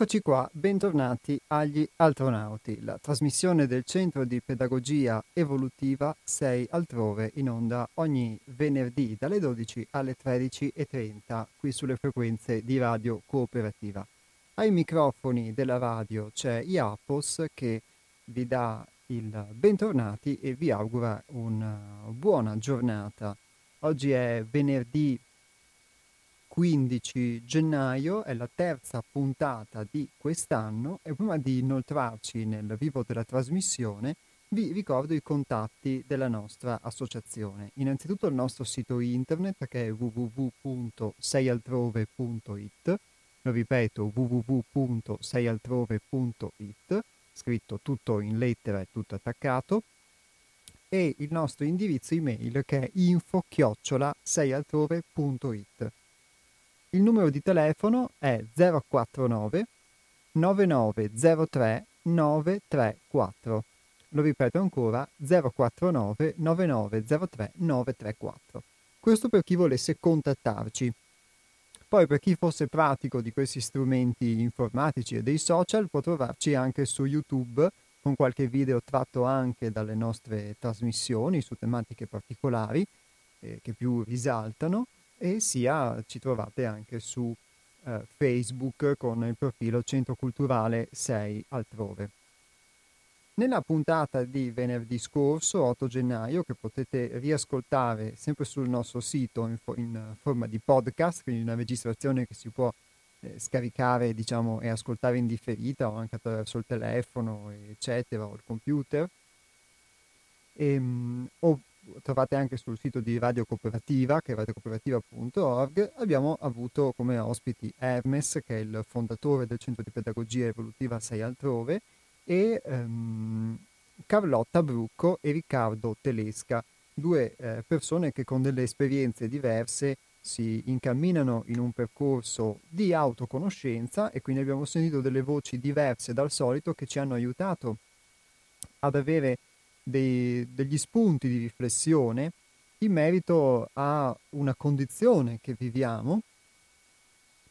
Eccoci qua, bentornati agli Altronauti, la trasmissione del Centro di Pedagogia Evolutiva 6 altrove in onda ogni venerdì dalle 12 alle 13.30 qui sulle frequenze di Radio Cooperativa. Ai microfoni della radio c'è Iapos che vi dà il bentornati e vi augura una buona giornata. Oggi è venerdì 15 gennaio, è la terza puntata di quest'anno e prima di inoltrarci nel vivo della trasmissione vi ricordo i contatti della nostra associazione. Innanzitutto il nostro sito internet che è www.seialtrove.it, lo ripeto www.seialtrove.it, scritto tutto in lettera e tutto attaccato, e il nostro indirizzo email che è info-seialtrove.it. Il numero di telefono è 049 9903 934. Lo ripeto ancora 049 9903 934. Questo per chi volesse contattarci. Poi per chi fosse pratico di questi strumenti informatici e dei social può trovarci anche su YouTube con qualche video tratto anche dalle nostre trasmissioni su tematiche particolari eh, che più risaltano e sia ci trovate anche su eh, Facebook con il profilo Centro Culturale 6 altrove. Nella puntata di venerdì scorso, 8 gennaio, che potete riascoltare sempre sul nostro sito in, fo- in forma di podcast, quindi una registrazione che si può eh, scaricare diciamo, e ascoltare in differita o anche attraverso il telefono, eccetera, o il computer, e, um, o trovate anche sul sito di Radio Cooperativa, che è radiocooperativa.org, abbiamo avuto come ospiti Hermes, che è il fondatore del Centro di Pedagogia Evolutiva 6 altrove, e um, Carlotta Brucco e Riccardo Telesca, due eh, persone che con delle esperienze diverse si incamminano in un percorso di autoconoscenza e quindi abbiamo sentito delle voci diverse dal solito che ci hanno aiutato ad avere dei, degli spunti di riflessione in merito a una condizione che viviamo,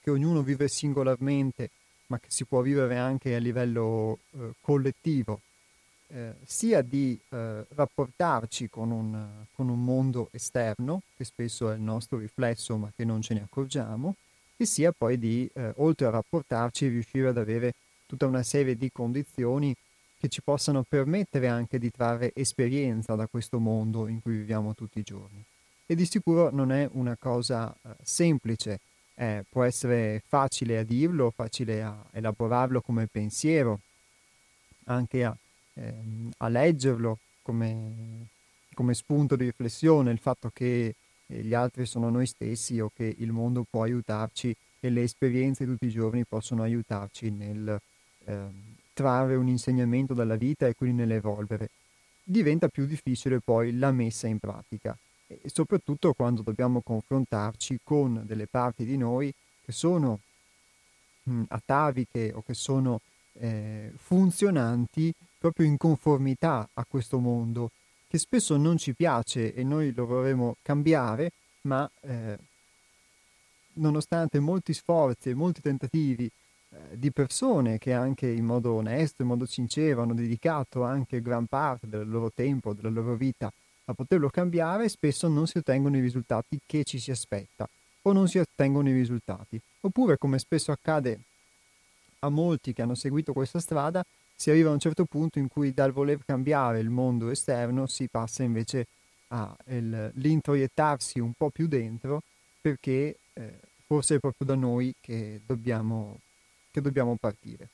che ognuno vive singolarmente, ma che si può vivere anche a livello eh, collettivo, eh, sia di eh, rapportarci con un, con un, mondo esterno, che spesso è il nostro riflesso ma che non ce ne accorgiamo, e sia poi di, eh, oltre a rapportarci, riuscire ad avere tutta una serie di condizioni che ci possano permettere anche di trarre esperienza da questo mondo in cui viviamo tutti i giorni. E di sicuro non è una cosa eh, semplice, eh, può essere facile a dirlo, facile a elaborarlo come pensiero, anche a, ehm, a leggerlo come, come, spunto di riflessione, il fatto che eh, gli altri sono noi stessi o che il mondo può aiutarci e le esperienze di tutti i giorni possono aiutarci nel... Ehm, trarre un insegnamento dalla vita e quindi nell'evolvere, diventa più difficile poi la messa in pratica. E soprattutto quando dobbiamo confrontarci con delle parti di noi che sono mh, ataviche o che sono eh, funzionanti proprio in conformità a questo mondo che spesso non ci piace e noi lo vorremmo cambiare, ma eh, nonostante molti sforzi e molti tentativi di persone che anche in modo onesto, in modo sincero hanno dedicato anche gran parte del loro tempo, della loro vita a poterlo cambiare, spesso non si ottengono i risultati che ci si aspetta o non si ottengono i risultati. Oppure, come spesso accade a molti che hanno seguito questa strada, si arriva a un certo punto in cui dal voler cambiare il mondo esterno si passa invece all'introiettarsi un po' più dentro perché eh, forse è proprio da noi che dobbiamo che dobbiamo partire.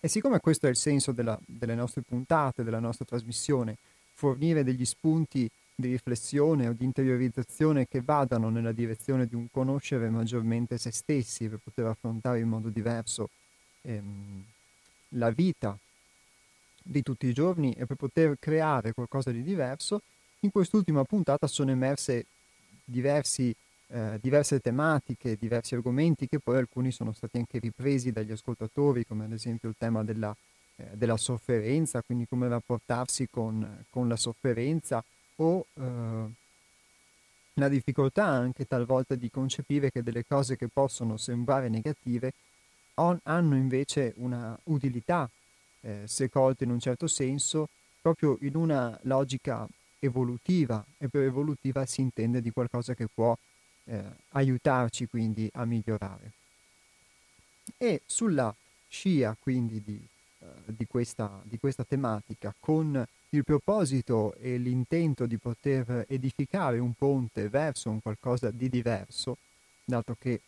E siccome questo è il senso della, delle nostre puntate, della nostra trasmissione, fornire degli spunti di riflessione o di interiorizzazione che vadano nella direzione di un conoscere maggiormente se stessi per poter affrontare in modo diverso ehm, la vita di tutti i giorni e per poter creare qualcosa di diverso, in quest'ultima puntata sono emerse diversi eh, diverse tematiche, diversi argomenti che poi alcuni sono stati anche ripresi dagli ascoltatori, come ad esempio il tema della, eh, della sofferenza, quindi come rapportarsi con, con la sofferenza o eh, la difficoltà anche talvolta di concepire che delle cose che possono sembrare negative on, hanno invece una utilità, eh, se colte in un certo senso, proprio in una logica evolutiva e per evolutiva si intende di qualcosa che può eh, aiutarci quindi a migliorare. E sulla scia quindi di, uh, di, questa, di questa tematica, con il proposito e l'intento di poter edificare un ponte verso un qualcosa di diverso, dato che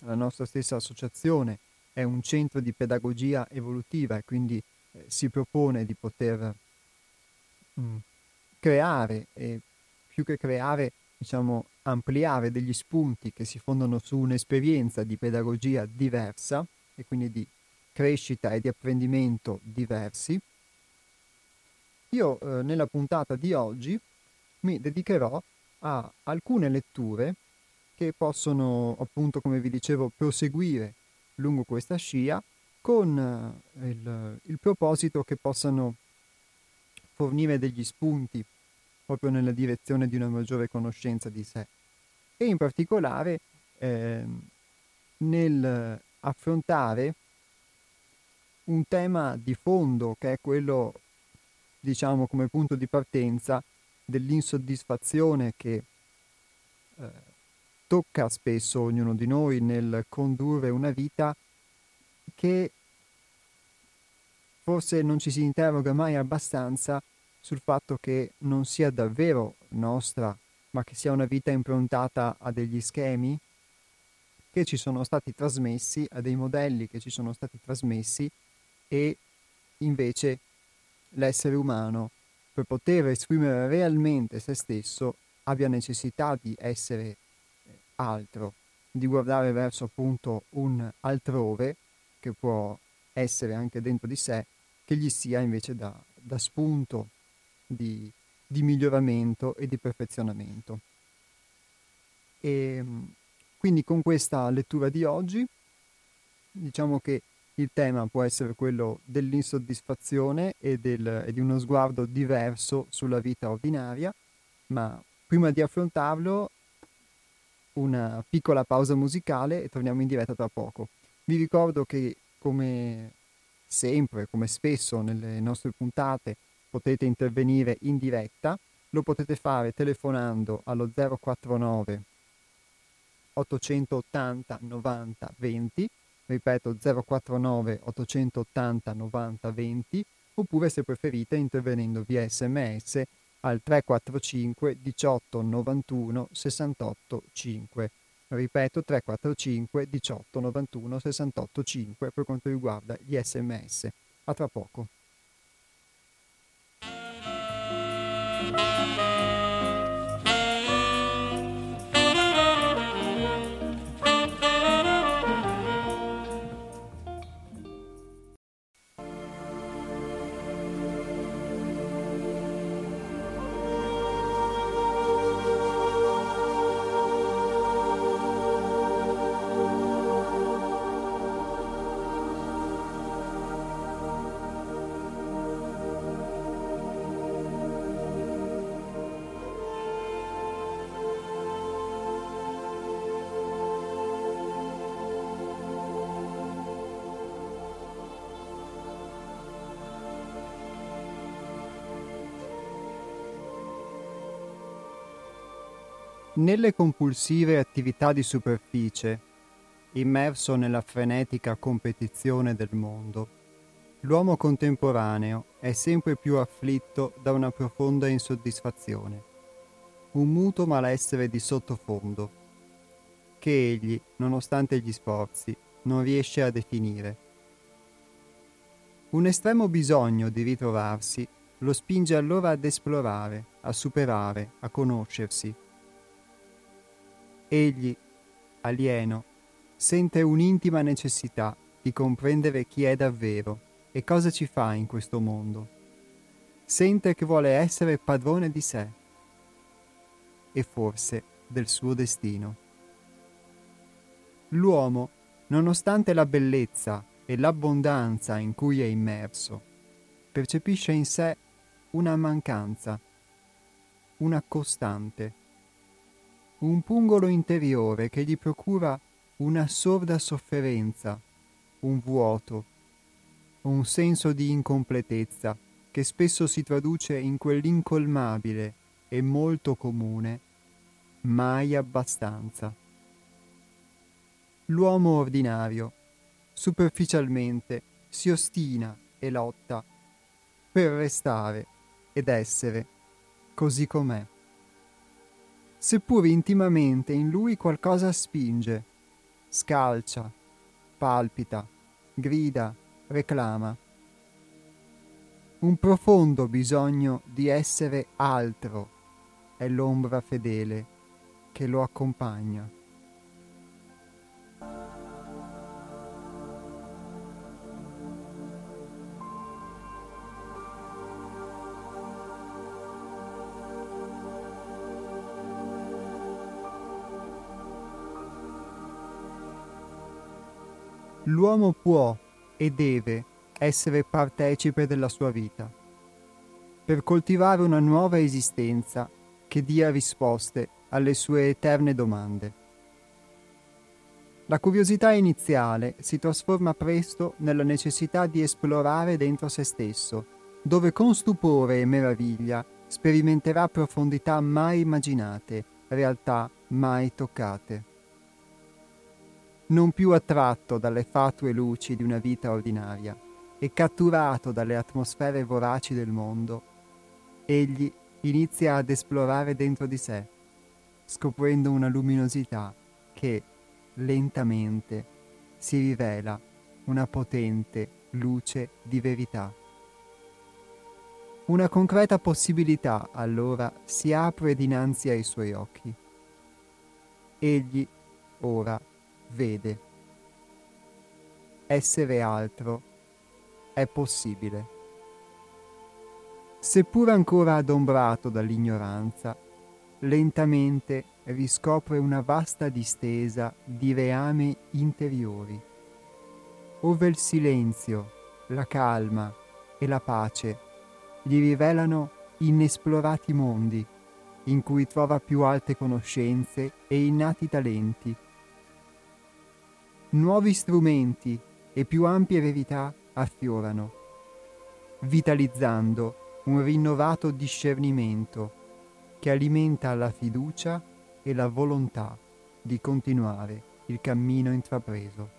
la nostra stessa associazione è un centro di pedagogia evolutiva e quindi eh, si propone di poter mh, mm, creare e più che creare, diciamo, ampliare degli spunti che si fondano su un'esperienza di pedagogia diversa e quindi di crescita e di apprendimento diversi, io eh, nella puntata di oggi mi dedicherò a alcune letture che possono, appunto, come vi dicevo, proseguire lungo questa scia con eh, il, il proposito che possano fornire degli spunti proprio nella direzione di una maggiore conoscenza di sé. E in particolare eh, nel affrontare un tema di fondo che è quello, diciamo, come punto di partenza dell'insoddisfazione che eh, tocca spesso ognuno di noi nel condurre una vita che forse non ci si interroga mai abbastanza sul fatto che non sia davvero nostra, ma che sia una vita improntata a degli schemi che ci sono stati trasmessi, a dei modelli che ci sono stati trasmessi e invece l'essere umano per poter esprimere realmente se stesso abbia necessità di essere eh, altro, di guardare verso appunto un altrove che può essere anche dentro di sé, che gli sia invece da, da spunto di, di, miglioramento e di perfezionamento. E ehm, quindi con questa lettura di oggi diciamo che il tema può essere quello dell'insoddisfazione e, del, e di uno sguardo diverso sulla vita ordinaria, ma prima di affrontarlo una piccola pausa musicale e torniamo in diretta tra poco. Vi ricordo che come sempre, come spesso nelle nostre puntate, potete intervenire in diretta, lo potete fare telefonando allo 049 880 90 20 ripeto 049 880 90 20, oppure se preferite intervenendo via sms al 345 18 91 68 5. Ripeto 345 18 91 68 5 per quanto riguarda gli sms. A tra poco. Thank you. Nelle compulsive attività di superficie, immerso nella frenetica competizione del mondo, l'uomo contemporaneo è sempre più afflitto da una profonda insoddisfazione, un muto malessere di sottofondo, che egli, nonostante gli sforzi, non riesce a definire. Un estremo bisogno di ritrovarsi lo spinge allora ad esplorare, a superare, a conoscersi, Egli, alieno, sente un'intima necessità di comprendere chi è davvero e cosa ci fa in questo mondo. Sente che vuole essere padrone di sé e forse del suo destino. L'uomo, nonostante la bellezza e l'abbondanza in cui è immerso, percepisce in sé una mancanza, una costante un pungolo interiore che gli procura una sorda sofferenza, un vuoto, un senso di incompletezza che spesso si traduce in quell'incolmabile e molto comune mai abbastanza. L'uomo ordinario, superficialmente, si ostina e lotta per restare ed essere così com'è. Seppur intimamente in lui qualcosa spinge, scalcia, palpita, grida, reclama. Un profondo bisogno di essere altro è l'ombra fedele che lo accompagna. L'uomo può e deve essere partecipe della sua vita, per coltivare una nuova esistenza che dia risposte alle sue eterne domande. La curiosità iniziale si trasforma presto nella necessità di esplorare dentro se stesso, dove con stupore e meraviglia sperimenterà profondità mai immaginate, realtà mai toccate non più attratto dalle fatue luci di una vita ordinaria e catturato dalle atmosfere voraci del mondo, egli inizia ad esplorare dentro di sé, scoprendo una luminosità che, lentamente, si rivela una potente luce di verità. Una concreta possibilità allora si apre dinanzi ai suoi occhi. Egli ora vede. Essere altro è possibile. Seppur ancora adombrato dall'ignoranza, lentamente riscopre una vasta distesa di reami interiori, ove il silenzio, la calma e la pace gli rivelano inesplorati mondi in cui trova più alte conoscenze e innati talenti nuovi strumenti e più ampie verità affiorano, vitalizzando un rinnovato discernimento che alimenta la fiducia e la volontà di continuare il cammino intrapreso.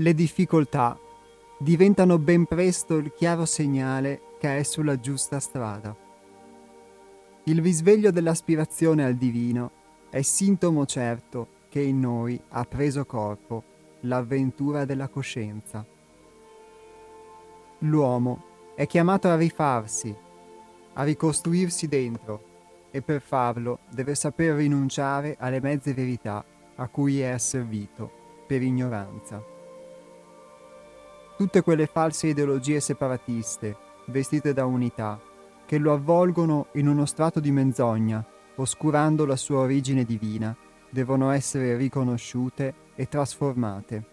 Le difficoltà diventano ben presto il chiaro segnale che è sulla giusta strada. Il risveglio dell'aspirazione al divino è sintomo certo che in noi ha preso corpo l'avventura della coscienza. L'uomo è chiamato a rifarsi, a ricostruirsi dentro e per farlo deve saper rinunciare alle mezze verità a cui è asservito per ignoranza tutte quelle false ideologie separatiste, vestite da unità, che lo avvolgono in uno strato di menzogna, oscurando la sua origine divina, devono essere riconosciute e trasformate.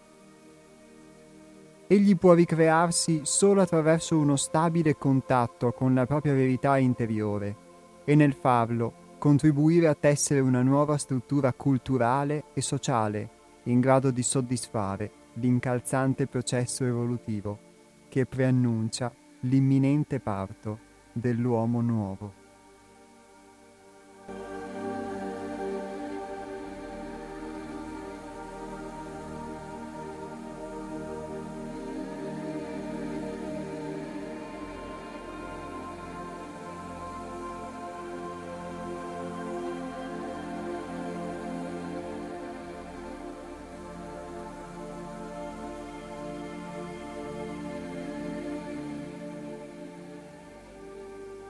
Egli può ricrearsi solo attraverso uno stabile contatto con la propria verità interiore e nel farlo contribuire a tessere una nuova struttura culturale e sociale in grado di soddisfare l'incalzante processo evolutivo che preannuncia l'imminente parto dell'uomo nuovo.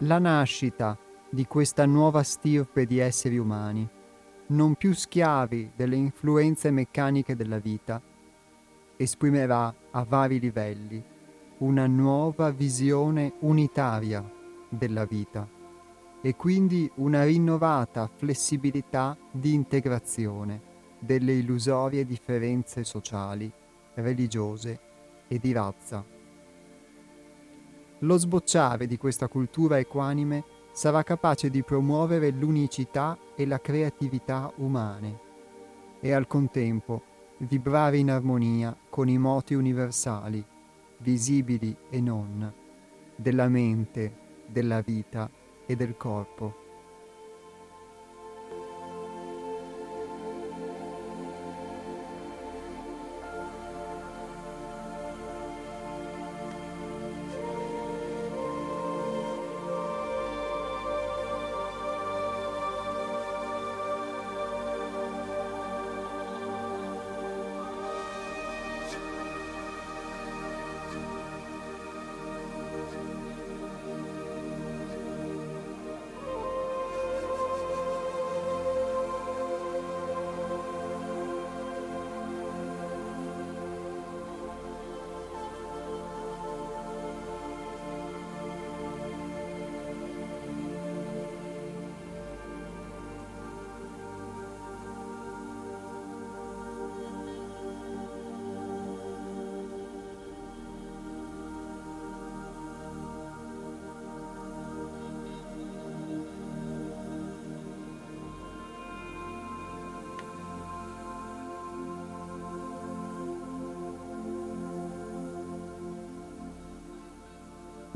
La nascita di questa nuova stirpe di esseri umani, non più schiavi delle influenze meccaniche della vita, esprimerà a vari livelli una nuova visione unitaria della vita e quindi una rinnovata flessibilità di integrazione delle illusorie differenze sociali, religiose e di razza. Lo sbocciare di questa cultura equanime sarà capace di promuovere l'unicità e la creatività umane e al contempo vibrare in armonia con i moti universali, visibili e non, della mente, della vita e del corpo.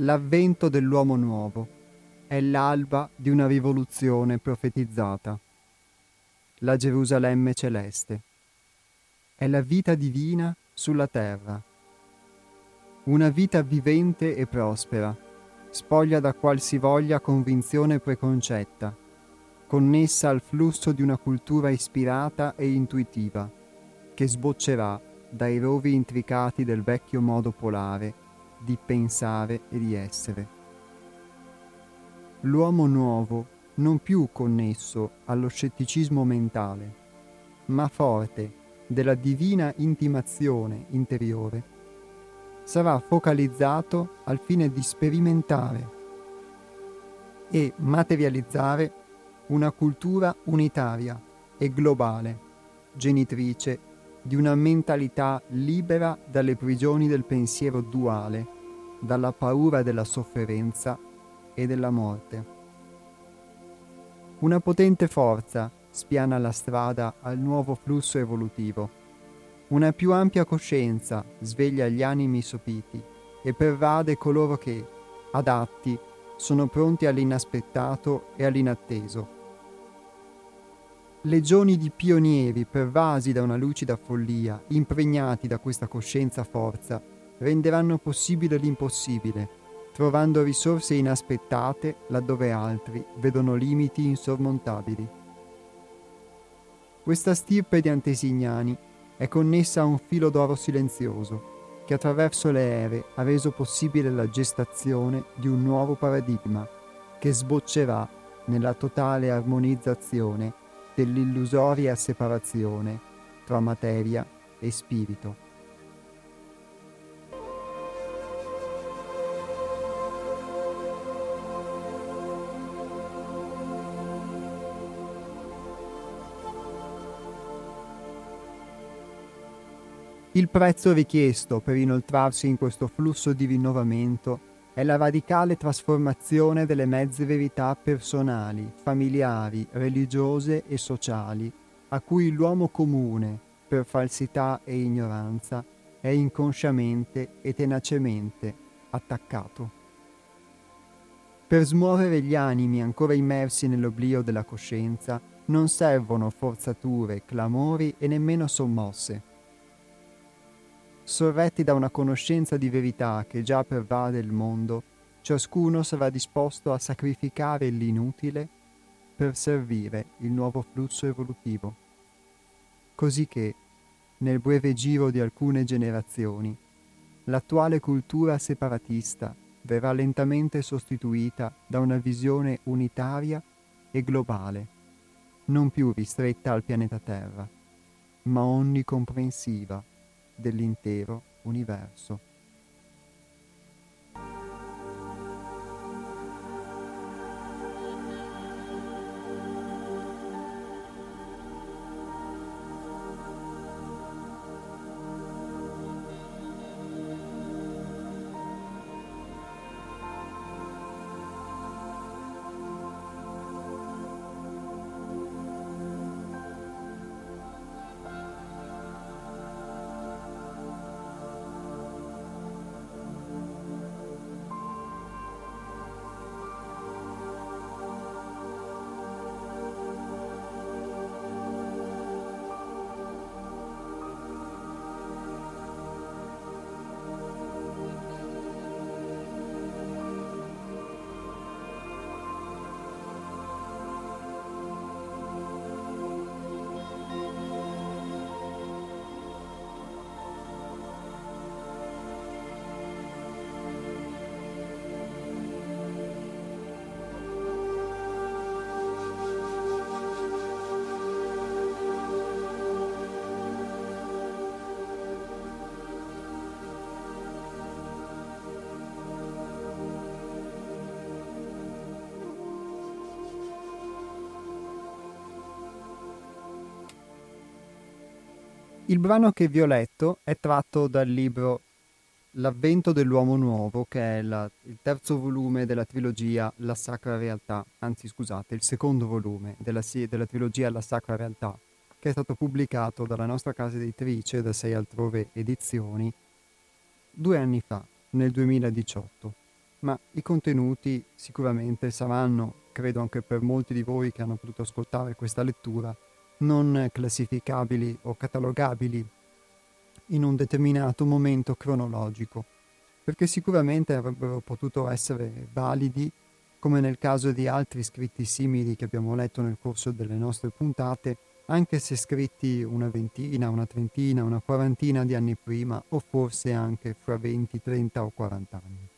L'avvento dell'uomo nuovo è l'alba di una rivoluzione profetizzata. La Gerusalemme celeste è la vita divina sulla terra. Una vita vivente e prospera, spoglia da qualsivoglia convinzione preconcetta, connessa al flusso di una cultura ispirata e intuitiva, che sboccerà dai rovi intricati del vecchio modo polare di pensare e di essere. L'uomo nuovo non più connesso allo scetticismo mentale, ma forte della divina intimazione interiore, sarà focalizzato al fine di sperimentare e materializzare una cultura unitaria e globale, genitrice di una mentalità libera dalle prigioni del pensiero duale, dalla paura della sofferenza e della morte. Una potente forza spiana la strada al nuovo flusso evolutivo. Una più ampia coscienza sveglia gli animi sopiti e pervade coloro che, adatti, sono pronti all'inaspettato e all'inatteso legioni di pionieri pervasi da una lucida follia, impregnati da questa coscienza forza, renderanno possibile l'impossibile, trovando risorse inaspettate laddove altri vedono limiti insormontabili. Questa stirpe di antesignani è connessa a un filo d'oro silenzioso che attraverso le ere ha reso possibile la gestazione di un nuovo paradigma che sboccerà nella totale armonizzazione dell'illusoria separazione tra materia e spirito. Il prezzo richiesto per inoltrarsi in questo flusso di rinnovamento è la radicale trasformazione delle mezze verità personali, familiari, religiose e sociali, a cui l'uomo comune, per falsità e ignoranza, è inconsciamente e tenacemente attaccato. Per smuovere gli animi ancora immersi nell'oblio della coscienza non servono forzature, clamori e nemmeno sommosse sorretti da una conoscenza di verità che già pervade il mondo, ciascuno sarà disposto a sacrificare l'inutile per servire il nuovo flusso evolutivo. Così che, nel breve giro di alcune generazioni, l'attuale cultura separatista verrà lentamente sostituita da una visione unitaria e globale, non più ristretta al pianeta Terra, ma onnicomprensiva dell'intero universo. Il brano che vi ho letto è tratto dal libro L'avvento dell'uomo nuovo, che è la, il terzo volume della trilogia La Sacra Realtà, anzi scusate, il secondo volume della, della trilogia La Sacra Realtà, che è stato pubblicato dalla nostra casa editrice, da Sei Altrove Edizioni, due anni fa, nel 2018. Ma i contenuti sicuramente saranno, credo anche per molti di voi che hanno potuto ascoltare questa lettura, non classificabili o catalogabili in un determinato momento cronologico, perché sicuramente avrebbero potuto essere validi come nel caso di altri scritti simili che abbiamo letto nel corso delle nostre puntate, anche se scritti una ventina, una trentina, una quarantina di anni prima o forse anche fra 20, 30 o 40 anni.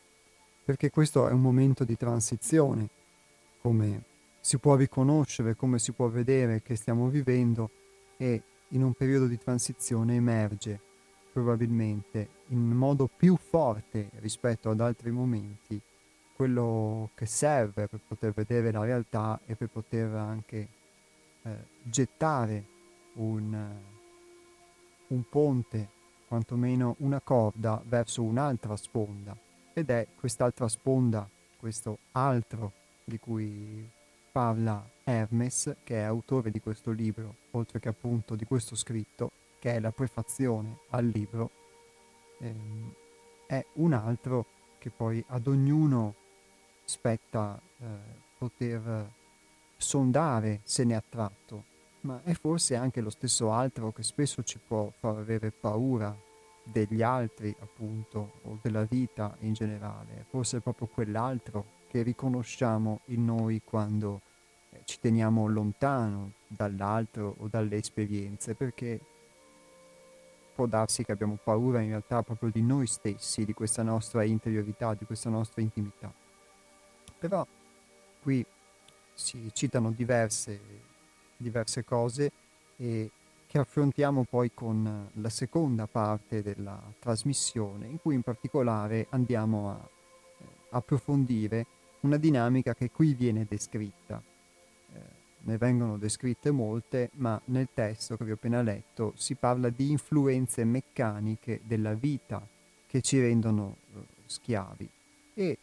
Perché questo è un momento di transizione, come si può riconoscere, come si può vedere che stiamo vivendo e in un periodo di transizione emerge probabilmente in modo più forte rispetto ad altri momenti quello che serve per poter vedere la realtà e per poter anche eh, gettare un, un ponte, quantomeno una corda verso un'altra sponda. Ed è quest'altra sponda, questo altro di cui parla Hermes, che è autore di questo libro, oltre che appunto di questo scritto, che è la prefazione al libro, ehm, è un altro che poi ad ognuno spetta eh, poter sondare se ne è attratto, ma è forse anche lo stesso altro che spesso ci può far avere paura degli altri, appunto, o della vita in generale, forse è proprio quell'altro che riconosciamo in noi quando eh, ci teniamo lontano dall'altro o dalle esperienze, perché può darsi che abbiamo paura in realtà proprio di noi stessi, di questa nostra interiorità, di questa nostra intimità. Però qui si citano diverse, diverse cose e che affrontiamo poi con la seconda parte della trasmissione, in cui in particolare andiamo a eh, approfondire una dinamica che qui viene descritta. Eh, ne vengono descritte molte, ma nel testo che vi ho appena letto si parla di influenze meccaniche della vita che ci rendono eh, schiavi e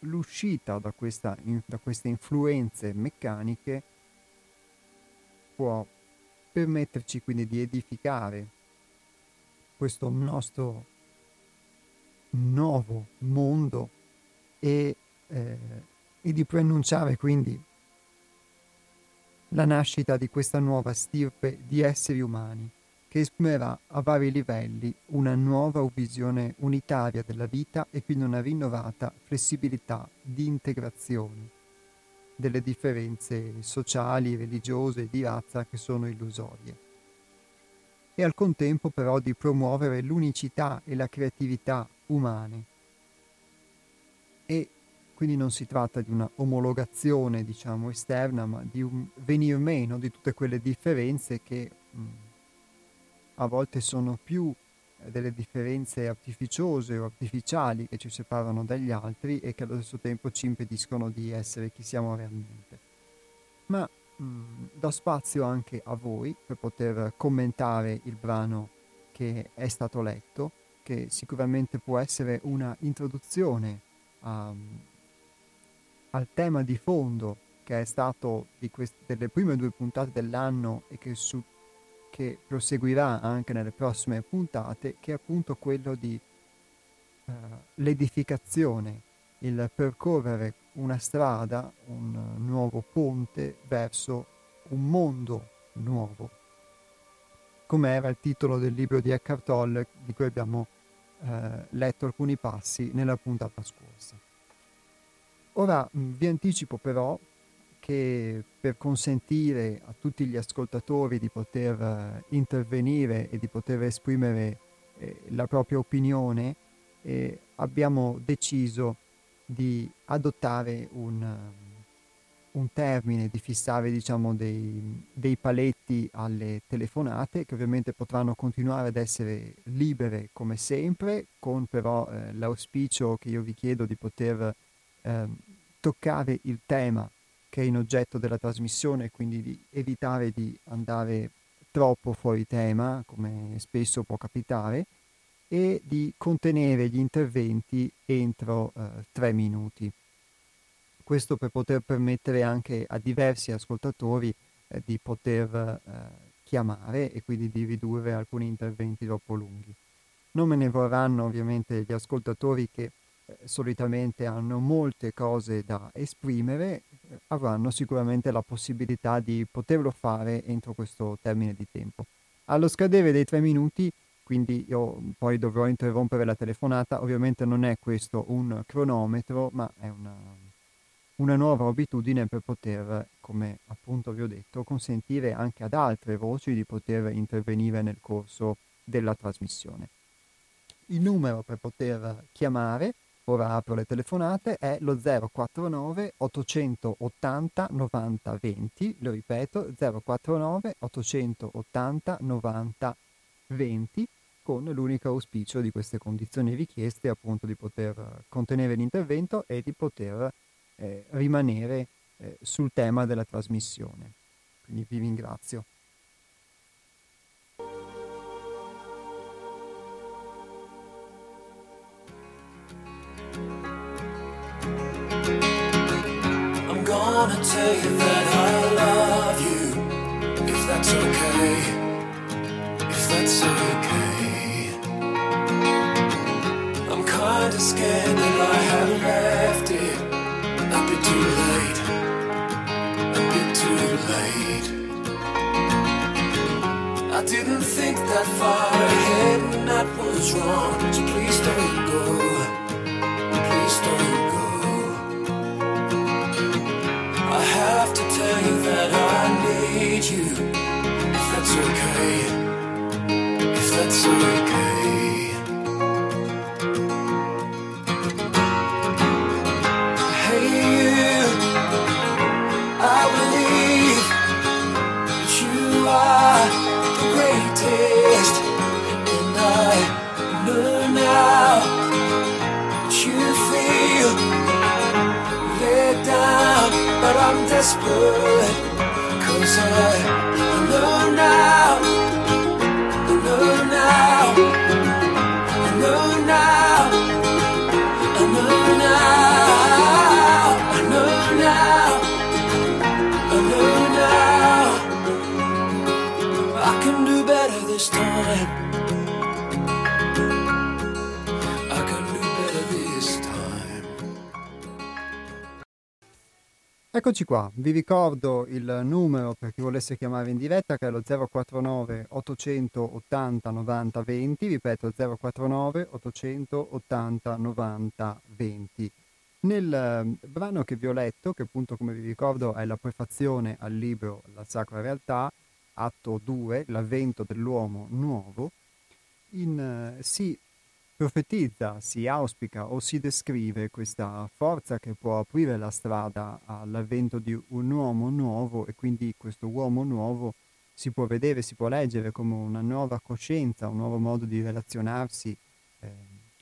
l'uscita da, questa, in, da queste influenze meccaniche può permetterci quindi di edificare questo nostro nuovo mondo e eh, e di preannunciare quindi la nascita di questa nuova stirpe di esseri umani che esprimerà a vari livelli una nuova visione unitaria della vita e quindi una rinnovata flessibilità di integrazione delle differenze sociali, religiose e di razza che sono illusorie. E al contempo però di promuovere l'unicità e la creatività umane quindi non si tratta di una omologazione, diciamo, esterna, ma di un venir meno di tutte quelle differenze che mh, a volte sono più delle differenze artificiose o artificiali che ci separano dagli altri e che allo stesso tempo ci impediscono di essere chi siamo realmente. Ma mh, mm, do spazio anche a voi per poter commentare il brano che è stato letto, che sicuramente può essere una introduzione a, al tema di fondo che è stato quest- delle prime due puntate dell'anno e che, su- che, proseguirà anche nelle prossime puntate, che è appunto quello di uh, l'edificazione, il percorrere una strada, un nuovo ponte verso un mondo nuovo, come era il titolo del libro di Eckhart Tolle di cui abbiamo eh, letto alcuni passi nella puntata scorsa. Ora mh, vi anticipo però che per consentire a tutti gli ascoltatori di poter uh, intervenire e di poter esprimere eh, la propria opinione, eh, abbiamo deciso di adottare un, um, un termine, di fissare diciamo, dei, dei, paletti alle telefonate che ovviamente potranno continuare ad essere libere come sempre, con però eh, l'auspicio che io vi chiedo di poter eh, toccare il tema che è in oggetto della trasmissione, quindi di evitare di andare troppo fuori tema, come spesso può capitare, e di contenere gli interventi entro eh, tre minuti. Questo per poter permettere anche a diversi ascoltatori eh, di poter eh, chiamare e quindi di ridurre alcuni interventi troppo lunghi. Non me ne vorranno ovviamente gli ascoltatori che solitamente hanno molte cose da esprimere, eh, avranno sicuramente la possibilità di poterlo fare entro questo termine di tempo. Allo scadere dei tre minuti quindi io poi dovrò interrompere la telefonata. Ovviamente non è questo un cronometro, ma è una, una nuova abitudine per poter, come appunto vi ho detto, consentire anche ad altre voci di poter intervenire nel corso della trasmissione. Il numero per poter chiamare, ora apro le telefonate, è lo 049 880 90 20, lo ripeto, 049 880 90 20 con l'unico auspicio di queste condizioni richieste appunto di poter contenere l'intervento e di poter eh, rimanere eh, sul tema della trasmissione. Quindi vi ringrazio. Gonna tell you that I love you, if that's okay, if that's okay. I'm kinda scared that I had left it. A bit too late, a bit too late. I didn't think that far ahead and that was wrong, so please don't go, that's okay. are the greatest, and I know now that you feel let down, but I'm desperate, cause I, this time. I can do better this time. Eccoci qua, vi ricordo il numero per chi volesse chiamare in diretta che è lo 049 880 90 20, ripeto 049 880 90 20. Nel eh, brano che vi ho letto, che appunto come vi ricordo è la prefazione al libro La Sacra Realtà, atto 2, l'avvento dell'uomo nuovo, in, uh, si profetizza, si auspica o si descrive questa forza che può aprire la strada all'avvento di un uomo nuovo e quindi questo uomo nuovo si può vedere, si può leggere come una nuova coscienza, un nuovo modo di relazionarsi eh,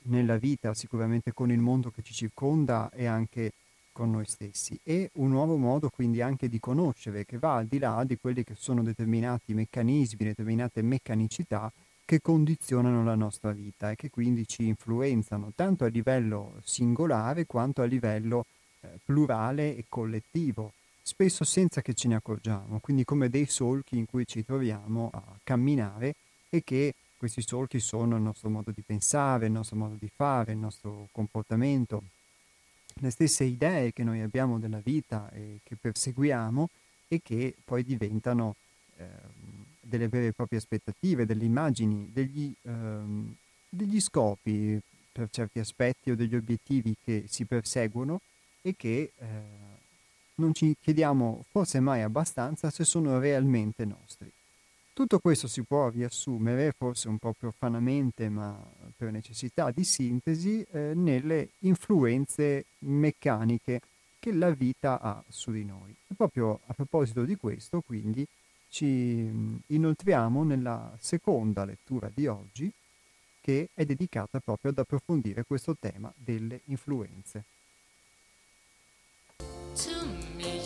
nella vita, sicuramente con il mondo che ci circonda e anche con noi stessi. E un nuovo modo quindi anche di conoscere che va al di là di quelli che sono determinati meccanismi, determinate meccanicità che condizionano la nostra vita e che quindi ci influenzano tanto a livello singolare quanto a livello eh, plurale e collettivo, spesso senza che ce ne accorgiamo, quindi come dei solchi in cui ci troviamo a camminare e che questi solchi sono il nostro modo di pensare, il nostro modo di fare, il nostro comportamento, le stesse idee che noi abbiamo della vita e che perseguiamo e che poi diventano eh, delle vere e proprie aspettative, delle immagini, degli, ehm, degli scopi per certi aspetti o degli obiettivi che si perseguono e che eh, non ci chiediamo forse mai abbastanza se sono realmente nostri. Tutto questo si può riassumere, forse un po' profanamente, ma per necessità di sintesi, eh, nelle influenze meccaniche che la vita ha su di noi. E proprio a proposito di questo, quindi, ci mm, inoltriamo nella seconda lettura di oggi, che è dedicata proprio ad approfondire questo tema delle influenze. To me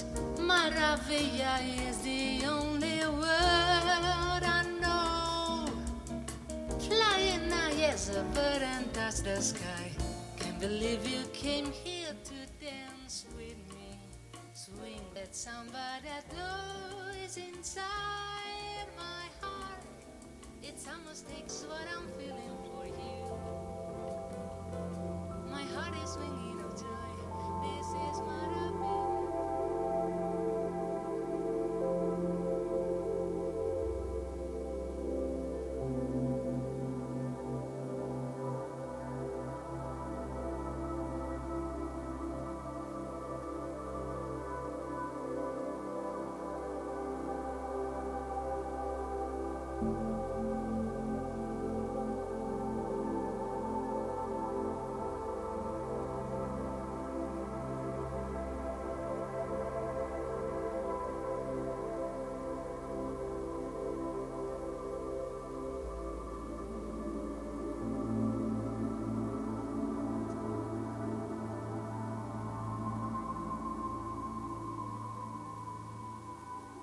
you're maravilla is the only word I know. Flying high as a bird and touch the sky, can't believe you came here to dance with me. Swing that samba that glows inside my heart. It's almost takes what I'm feeling for you. My heart is swinging of joy. This is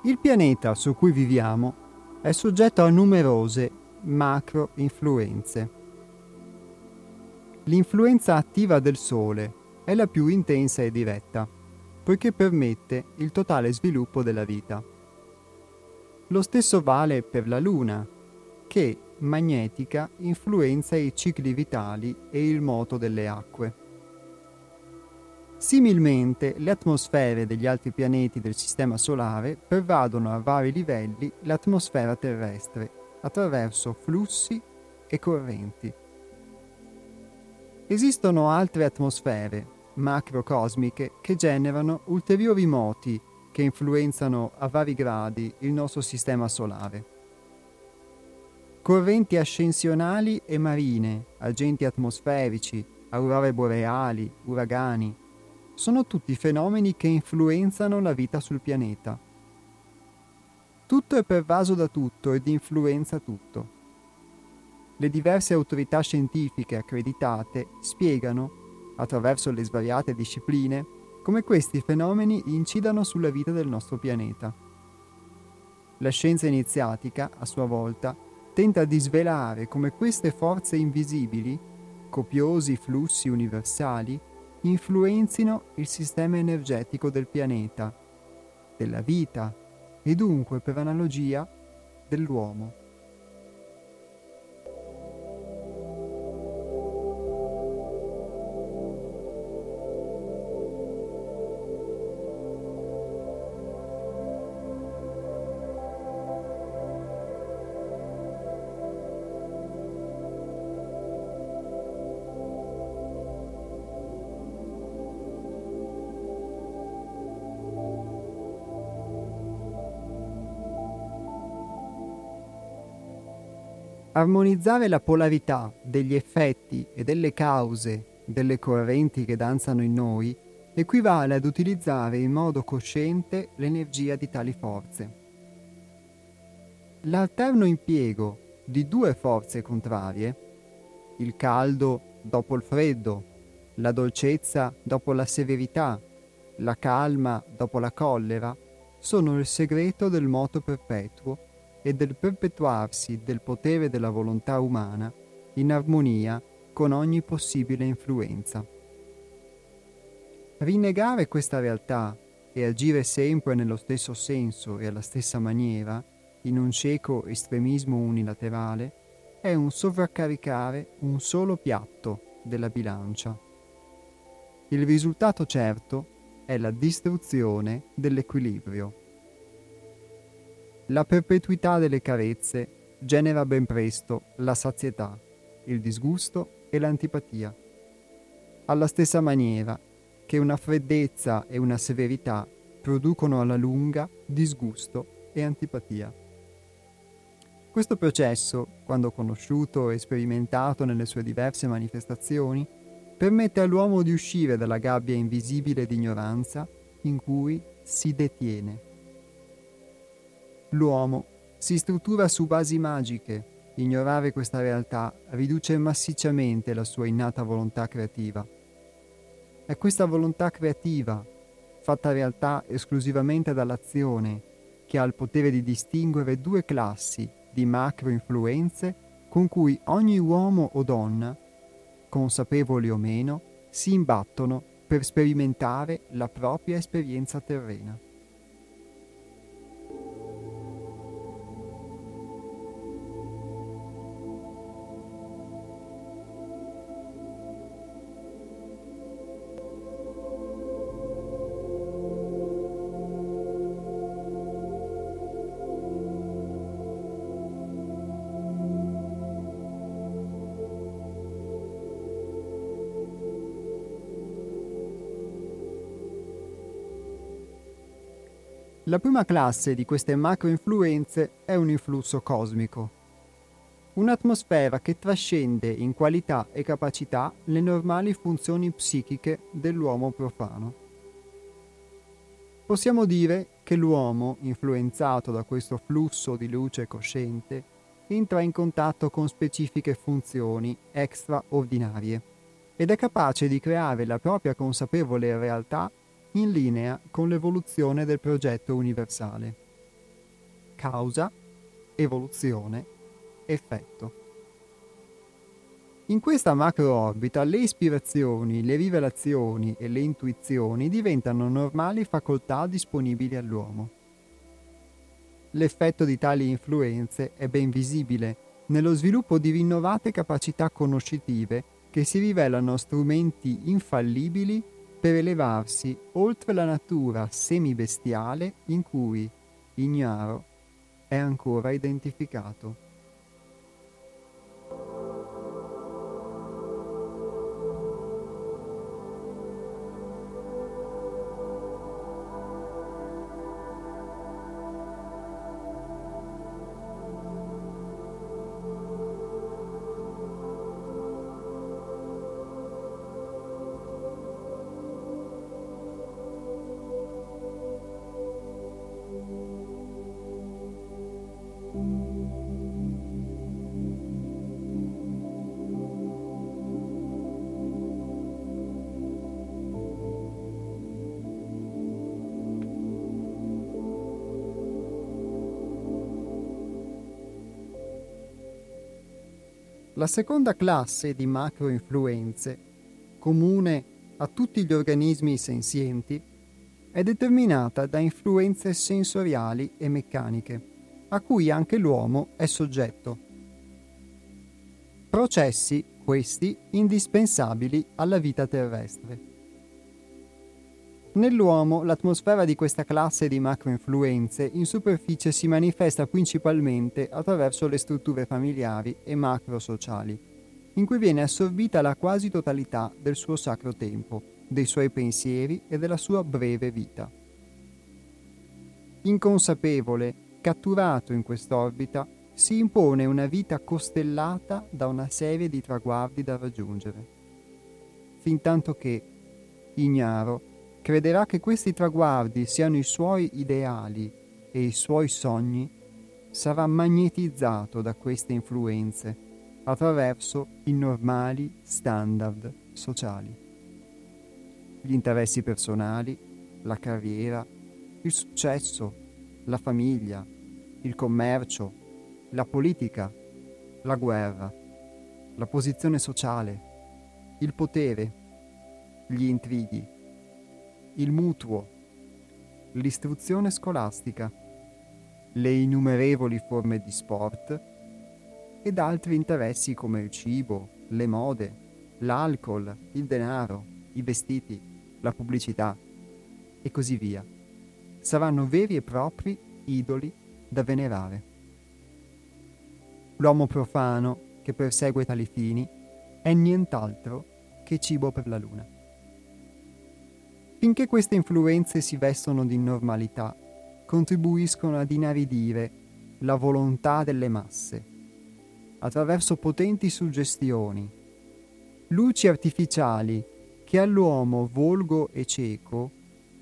Il pianeta su cui viviamo è soggetto a numerose macro influenze. L'influenza attiva del Sole è la più intensa e diretta, poiché permette il totale sviluppo della vita. Lo stesso vale per la Luna, che, magnetica, influenza i cicli vitali e il moto delle acque. Similmente, le atmosfere degli altri pianeti del Sistema Solare pervadono a vari livelli l'atmosfera terrestre attraverso flussi e correnti. Esistono altre atmosfere macrocosmiche che generano ulteriori moti che influenzano a vari gradi il nostro Sistema Solare. Correnti ascensionali e marine, agenti atmosferici, aurore boreali, uragani, sono tutti fenomeni che influenzano la vita sul pianeta. Tutto è pervaso da tutto ed influenza tutto. Le diverse autorità scientifiche accreditate spiegano, attraverso le svariate discipline, come questi fenomeni incidano sulla vita del nostro pianeta. La scienza iniziatica, a sua volta, tenta di svelare come queste forze invisibili, copiosi flussi universali, influenzino il sistema energetico del pianeta, della vita e dunque per analogia dell'uomo. Armonizzare la polarità degli effetti e delle cause delle correnti che danzano in noi equivale ad utilizzare in modo cosciente l'energia di tali forze. L'alterno impiego di due forze contrarie, il caldo dopo il freddo, la dolcezza dopo la severità, la calma dopo la collera, sono il segreto del moto perpetuo e del perpetuarsi del potere della volontà umana in armonia con ogni possibile influenza. Rinnegare questa realtà e agire sempre nello stesso senso e alla stessa maniera, in un cieco estremismo unilaterale, è un sovraccaricare un solo piatto della bilancia. Il risultato certo è la distruzione dell'equilibrio. La perpetuità delle carezze genera ben presto la sazietà, il disgusto e l'antipatia. Alla stessa maniera che una freddezza e una severità producono alla lunga disgusto e antipatia. Questo processo, quando conosciuto e sperimentato nelle sue diverse manifestazioni, permette all'uomo di uscire dalla gabbia invisibile di ignoranza in cui si detiene. L'uomo si struttura su basi magiche, ignorare questa realtà riduce massicciamente la sua innata volontà creativa. È questa volontà creativa, fatta realtà esclusivamente dall'azione, che ha il potere di distinguere due classi di macro influenze con cui ogni uomo o donna, consapevoli o meno, si imbattono per sperimentare la propria esperienza terrena. La prima classe di queste macroinfluenze è un influsso cosmico, un'atmosfera che trascende in qualità e capacità le normali funzioni psichiche dell'uomo profano. Possiamo dire che l'uomo, influenzato da questo flusso di luce cosciente, entra in contatto con specifiche funzioni extraordinarie ed è capace di creare la propria consapevole realtà in linea con l'evoluzione del progetto universale. Causa, evoluzione, effetto. In questa macro-orbita le ispirazioni, le rivelazioni e le intuizioni diventano normali facoltà disponibili all'uomo. L'effetto di tali influenze è ben visibile nello sviluppo di rinnovate capacità conoscitive che si rivelano strumenti infallibili per elevarsi oltre la natura semibestiale in cui, ignaro, è ancora identificato. La seconda classe di macroinfluenze, comune a tutti gli organismi senzienti, è determinata da influenze sensoriali e meccaniche, a cui anche l'uomo è soggetto. Processi, questi, indispensabili alla vita terrestre. Nell'uomo l'atmosfera di questa classe di macroinfluenze in superficie si manifesta principalmente attraverso le strutture familiari e macrosociali, in cui viene assorbita la quasi totalità del suo sacro tempo, dei suoi pensieri e della sua breve vita. Inconsapevole, catturato in quest'orbita, si impone una vita costellata da una serie di traguardi da raggiungere, fintanto che, ignaro, crederà che questi traguardi siano i suoi ideali e i suoi sogni, sarà magnetizzato da queste influenze attraverso i normali standard sociali. Gli interessi personali, la carriera, il successo, la famiglia, il commercio, la politica, la guerra, la posizione sociale, il potere, gli intrighi, il mutuo, l'istruzione scolastica, le innumerevoli forme di sport ed altri interessi come il cibo, le mode, l'alcol, il denaro, i vestiti, la pubblicità e così via. Saranno veri e propri idoli da venerare. L'uomo profano che persegue tali fini è nient'altro che cibo per la luna. Finché queste influenze si vestono di normalità, contribuiscono ad inaridire la volontà delle masse, attraverso potenti suggestioni, luci artificiali che all'uomo volgo e cieco,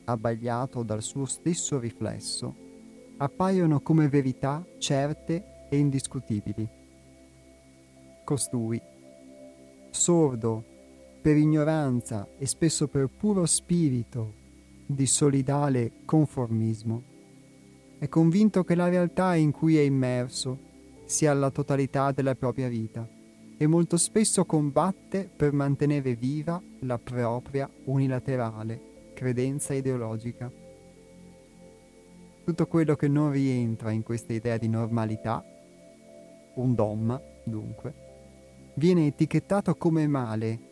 abbagliato dal suo stesso riflesso, appaiono come verità certe e indiscutibili. Costui, sordo per ignoranza e spesso per puro spirito di solidale conformismo, è convinto che la realtà in cui è immerso sia la totalità della propria vita e molto spesso combatte per mantenere viva la propria unilaterale credenza ideologica. Tutto quello che non rientra in questa idea di normalità, un dogma dunque, viene etichettato come male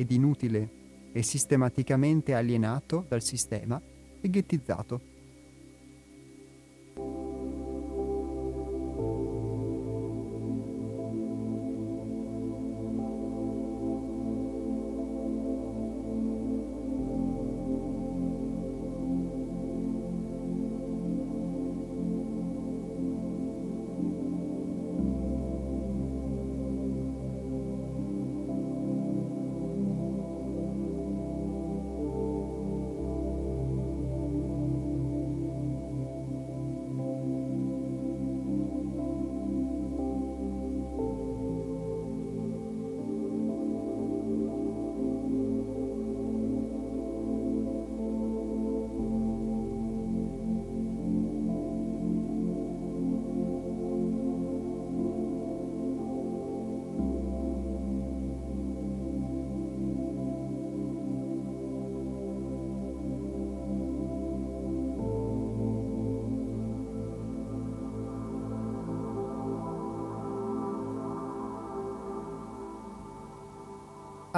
ed inutile e sistematicamente alienato dal sistema e ghettizzato.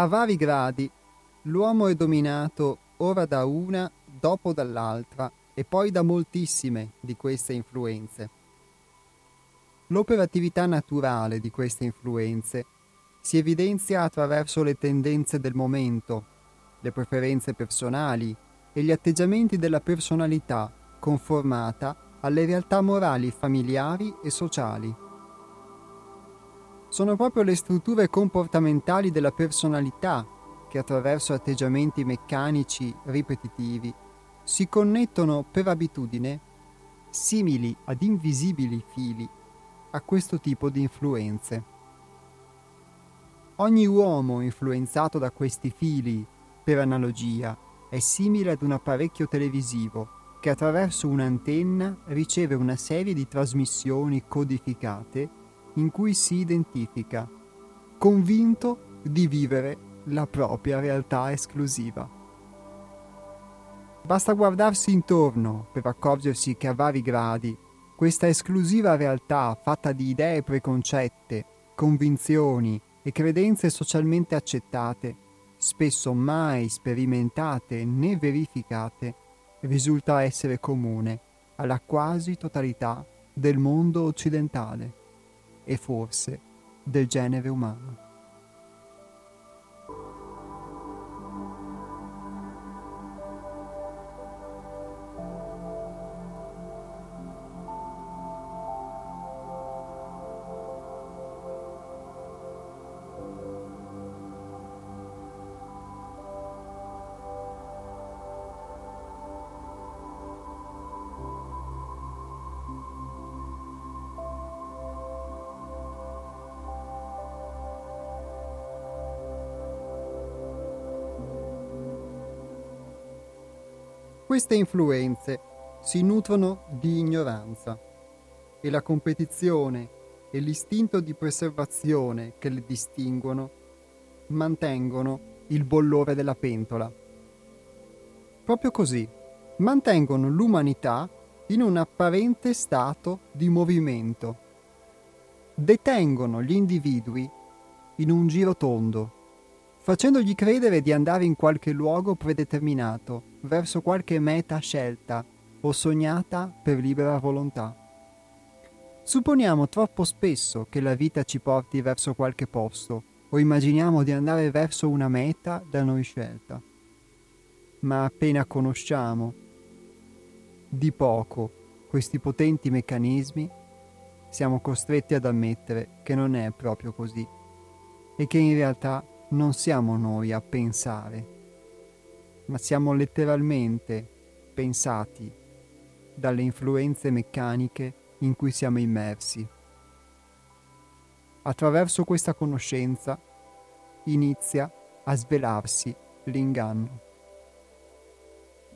A vari gradi, l'uomo è dominato ora da una, dopo dall'altra e poi da moltissime di queste influenze. L'operatività naturale di queste influenze si evidenzia attraverso le tendenze del momento, le preferenze personali e gli atteggiamenti della personalità conformata alle realtà morali familiari e sociali sono proprio le strutture comportamentali della personalità che attraverso atteggiamenti meccanici ripetitivi si connettono per abitudine, simili ad invisibili fili, a questo tipo di influenze. Ogni uomo influenzato da questi fili, per analogia, è simile ad un apparecchio televisivo che attraverso un'antenna riceve una serie di trasmissioni codificate in cui si identifica, convinto di vivere la propria realtà esclusiva. Basta guardarsi intorno per accorgersi che a vari gradi questa esclusiva realtà fatta di idee preconcette, convinzioni e credenze socialmente accettate, spesso mai sperimentate né verificate, risulta essere comune alla quasi totalità del mondo occidentale e forse del genere umano. Queste influenze si nutrono di ignoranza e la competizione e l'istinto di preservazione che le distinguono mantengono il bollore della pentola. Proprio così, mantengono l'umanità in un apparente stato di movimento. Detengono gli individui in un giro tondo, facendogli credere di andare in qualche luogo predeterminato, verso qualche meta scelta o sognata per libera volontà. Supponiamo troppo spesso che la vita ci porti verso qualche posto o immaginiamo di andare verso una meta da noi scelta. Ma appena conosciamo di poco questi potenti meccanismi, siamo costretti ad ammettere che non è proprio così e che in realtà non siamo noi a pensare, ma siamo letteralmente pensati dalle influenze meccaniche in cui siamo immersi. Attraverso questa conoscenza inizia a svelarsi l'inganno.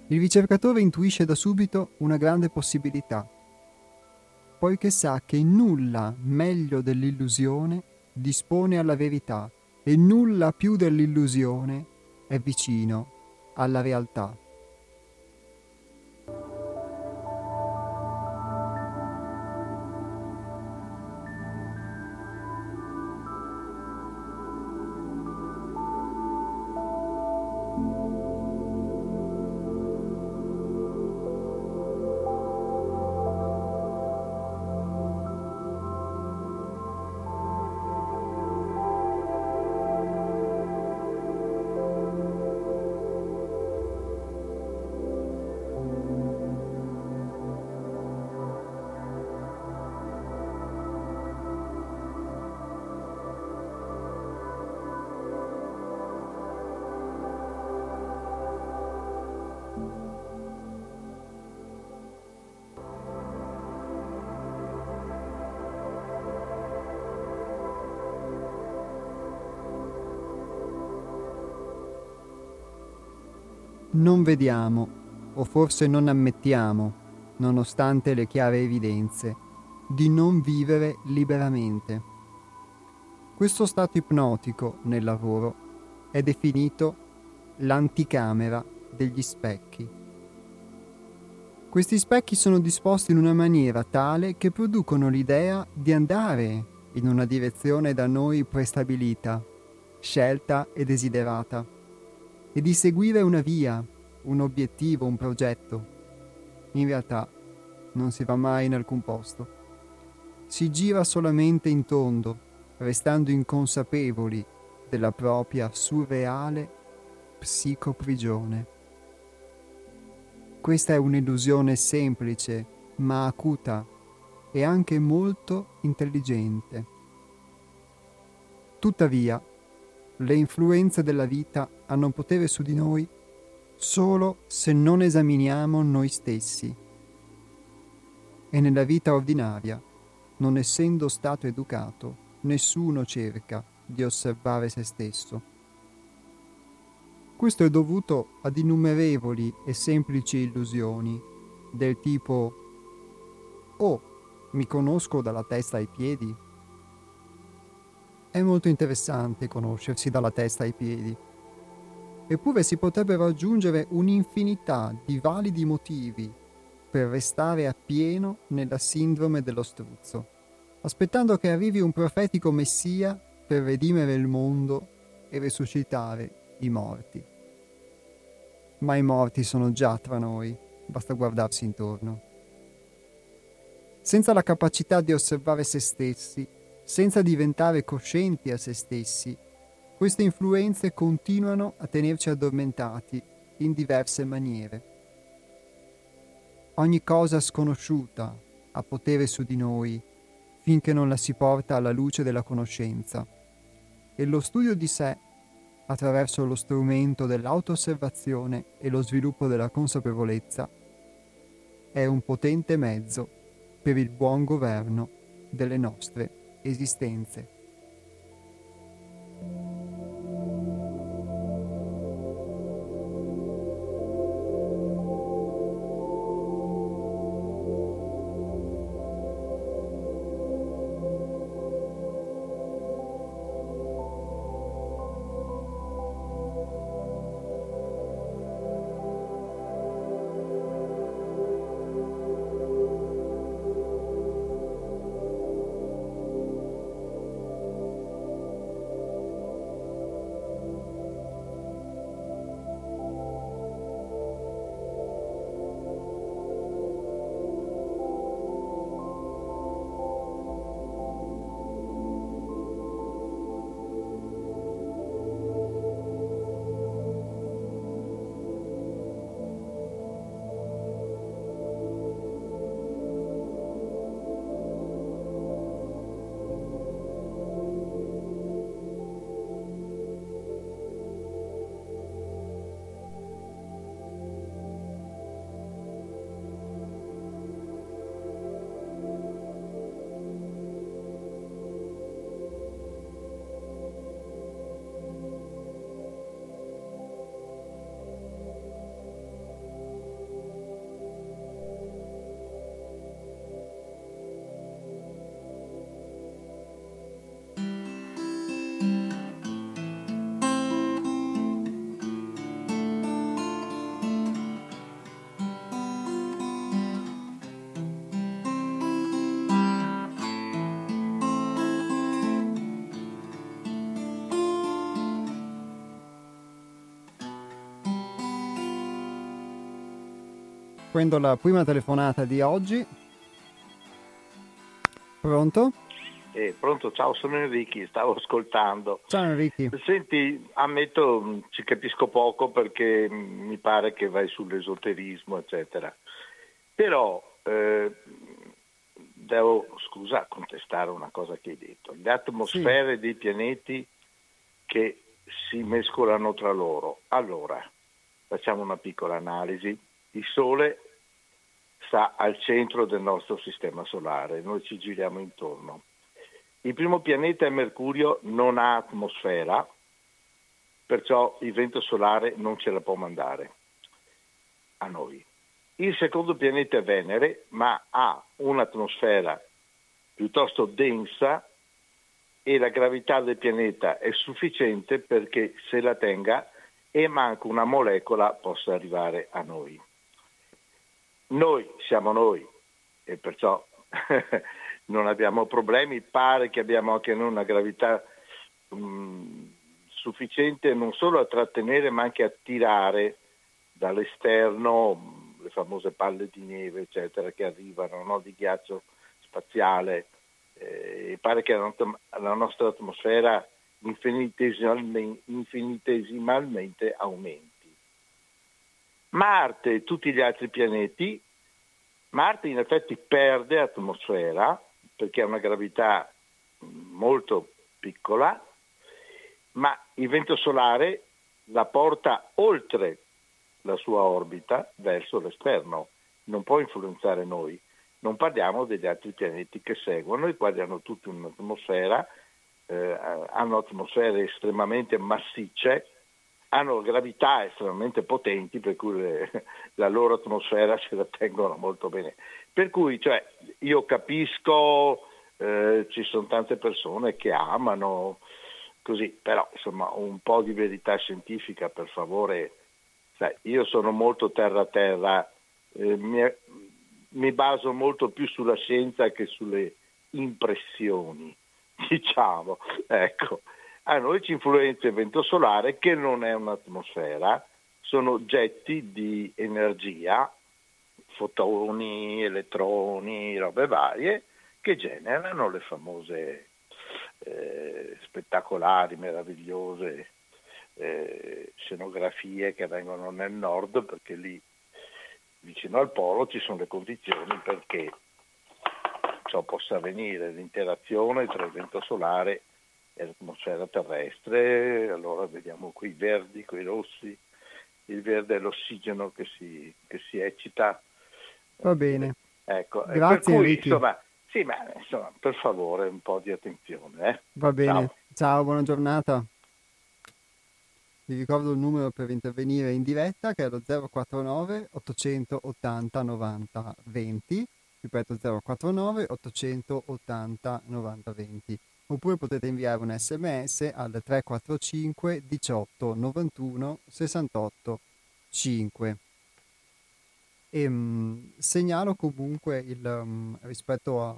Il ricercatore intuisce da subito una grande possibilità, poiché sa che nulla meglio dell'illusione dispone alla verità e nulla più dell'illusione è vicino alla realtà. Non vediamo, o forse non ammettiamo, nonostante le chiare evidenze, di non vivere liberamente. Questo stato ipnotico nel lavoro è definito l'anticamera degli specchi. Questi specchi sono disposti in una maniera tale che producono l'idea di andare in una direzione da noi prestabilita, scelta e desiderata e di seguire una via, un obiettivo, un progetto. In realtà non si va mai in alcun posto. Si gira solamente in tondo, restando inconsapevoli della propria surreale psicoprigione. Questa è un'illusione semplice, ma acuta e anche molto intelligente. Tuttavia, le influenze della vita hanno potere su di noi solo se non esaminiamo noi stessi. E nella vita ordinaria, non essendo stato educato, nessuno cerca di osservare se stesso. Questo è dovuto ad innumerevoli e semplici illusioni del tipo Oh, mi conosco dalla testa ai piedi? È molto interessante conoscersi dalla testa ai piedi. Eppure si potrebbero aggiungere un'infinità di validi motivi per restare appieno nella sindrome dello struzzo, aspettando che arrivi un profetico messia per redimere il mondo e resuscitare i morti. Ma i morti sono già tra noi, basta guardarsi intorno. Senza la capacità di osservare se stessi, senza diventare coscienti a se stessi, queste influenze continuano a tenerci addormentati in diverse maniere. Ogni cosa sconosciuta ha potere su di noi finché non la si porta alla luce della conoscenza e lo studio di sé attraverso lo strumento dell'auto-osservazione e lo sviluppo della consapevolezza è un potente mezzo per il buon governo delle nostre esistenze. Prendo la prima telefonata di oggi. Pronto? Eh, pronto, ciao, sono Enrico, stavo ascoltando. Ciao Enrico. Senti, ammetto, ci capisco poco perché mi pare che vai sull'esoterismo, eccetera. Però eh, devo, scusa, contestare una cosa che hai detto. Le atmosfere sì. dei pianeti che si mescolano tra loro. Allora, facciamo una piccola analisi. Il Sole sta al centro del nostro sistema solare, noi ci giriamo intorno. Il primo pianeta è Mercurio, non ha atmosfera, perciò il vento solare non ce la può mandare a noi. Il secondo pianeta è Venere, ma ha un'atmosfera piuttosto densa e la gravità del pianeta è sufficiente perché se la tenga e manca una molecola possa arrivare a noi. Noi siamo noi e perciò non abbiamo problemi, pare che abbiamo anche noi una gravità mh, sufficiente non solo a trattenere ma anche a tirare dall'esterno le famose palle di neve, eccetera, che arrivano no? di ghiaccio spaziale. Eh, pare che la, la nostra atmosfera infinitesimalmente, infinitesimalmente aumenti. Marte e tutti gli altri pianeti, Marte in effetti perde atmosfera perché ha una gravità molto piccola, ma il vento solare la porta oltre la sua orbita verso l'esterno, non può influenzare noi. Non parliamo degli altri pianeti che seguono, i quali hanno tutti un'atmosfera, eh, hanno atmosfere estremamente massicce, hanno gravità estremamente potenti, per cui le, la loro atmosfera se la tengono molto bene. Per cui cioè, io capisco, eh, ci sono tante persone che amano così, però insomma un po' di verità scientifica per favore Sai, io sono molto terra-terra, eh, mi, mi, baso molto più sulla scienza che sulle impressioni, diciamo. Ecco. Ci influenza il vento solare che non è un'atmosfera, sono oggetti di energia, fotoni, elettroni, robe varie, che generano le famose eh, spettacolari, meravigliose eh, scenografie che vengono nel nord perché lì vicino al polo ci sono le condizioni perché ciò possa avvenire, l'interazione tra il vento solare e l'atmosfera terrestre, allora vediamo qui i verdi, quei rossi, il verde è l'ossigeno che si, che si eccita. Va bene. Ecco, Grazie cui, insomma, sì, ma insomma, per favore un po' di attenzione. Eh? Va bene. Ciao. Ciao, buona giornata. Vi ricordo il numero per intervenire in diretta che è lo 049 880 90 20, ripeto 049 880 90 20, oppure potete inviare un sms al 345 18 91 68 5. E, mh, segnalo comunque il, mh, rispetto a,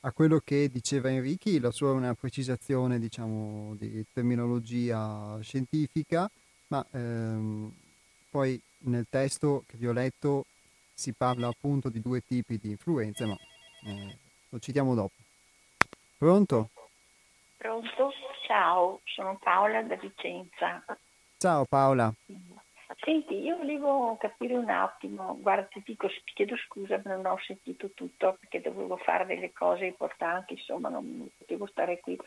a quello che diceva Enrichi, la sua è una precisazione diciamo, di terminologia scientifica, ma ehm, poi nel testo che vi ho letto si parla appunto di due tipi di influenze, ma eh, lo citiamo dopo. Pronto? Pronto? Ciao, sono Paola da Vicenza. Ciao Paola. Senti, io volevo capire un attimo, guarda ti dico, ti chiedo scusa ma non ho sentito tutto perché dovevo fare delle cose importanti, insomma non potevo stare qui.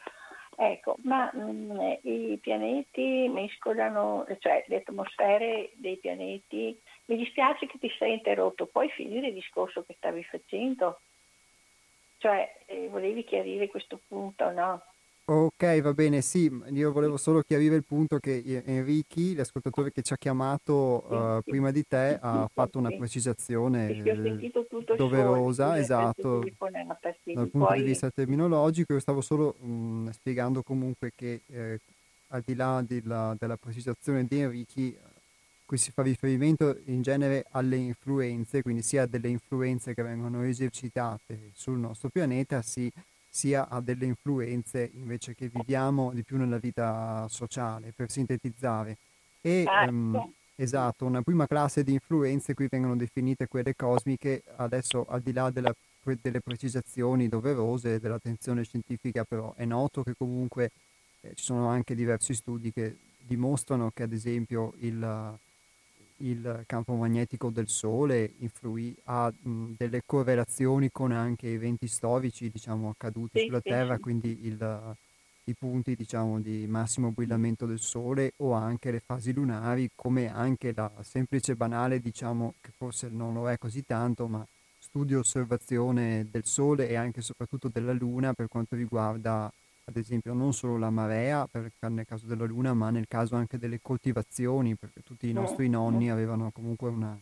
Ecco, ma mh, mm, i pianeti mescolano, cioè le atmosfere dei pianeti, mi dispiace che ti sei interrotto, puoi finire il discorso che stavi facendo? Cioè, eh, volevi chiarire questo punto, no? Ok, va bene, sì, io volevo solo chiarire il punto che Enrichi, l'ascoltatore che ci ha chiamato uh, prima di te, ha fatto una precisazione doverosa, esatto, dal punto di vista terminologico. Io stavo solo mh, mm, spiegando comunque che eh, al di là della, della precisazione di Enrichi, qui si fa riferimento in genere alle influenze, quindi sia delle influenze che vengono esercitate sul nostro pianeta, sì, sia a delle influenze invece che viviamo di più nella vita sociale, per sintetizzare. E, um, esatto, una prima classe di influenze, qui vengono definite quelle cosmiche, adesso al di là della, delle precisazioni doverose dell'attenzione scientifica, però è noto che comunque eh, ci sono anche diversi studi che dimostrano che ad esempio il, il campo magnetico del Sole influì, ha mh, delle correlazioni con anche eventi storici diciamo, accaduti Sì, sulla sì, Terra, quindi il, i punti diciamo, di massimo brillamento del Sole o anche le fasi lunari, come anche la semplice banale, diciamo che forse non lo è così tanto, ma studio e osservazione del Sole e anche e soprattutto della Luna per quanto riguarda ad esempio non solo la marea per, nel caso della Luna, ma nel caso anche delle coltivazioni, perché tutti i Mm, nostri mm. nonni avevano comunque una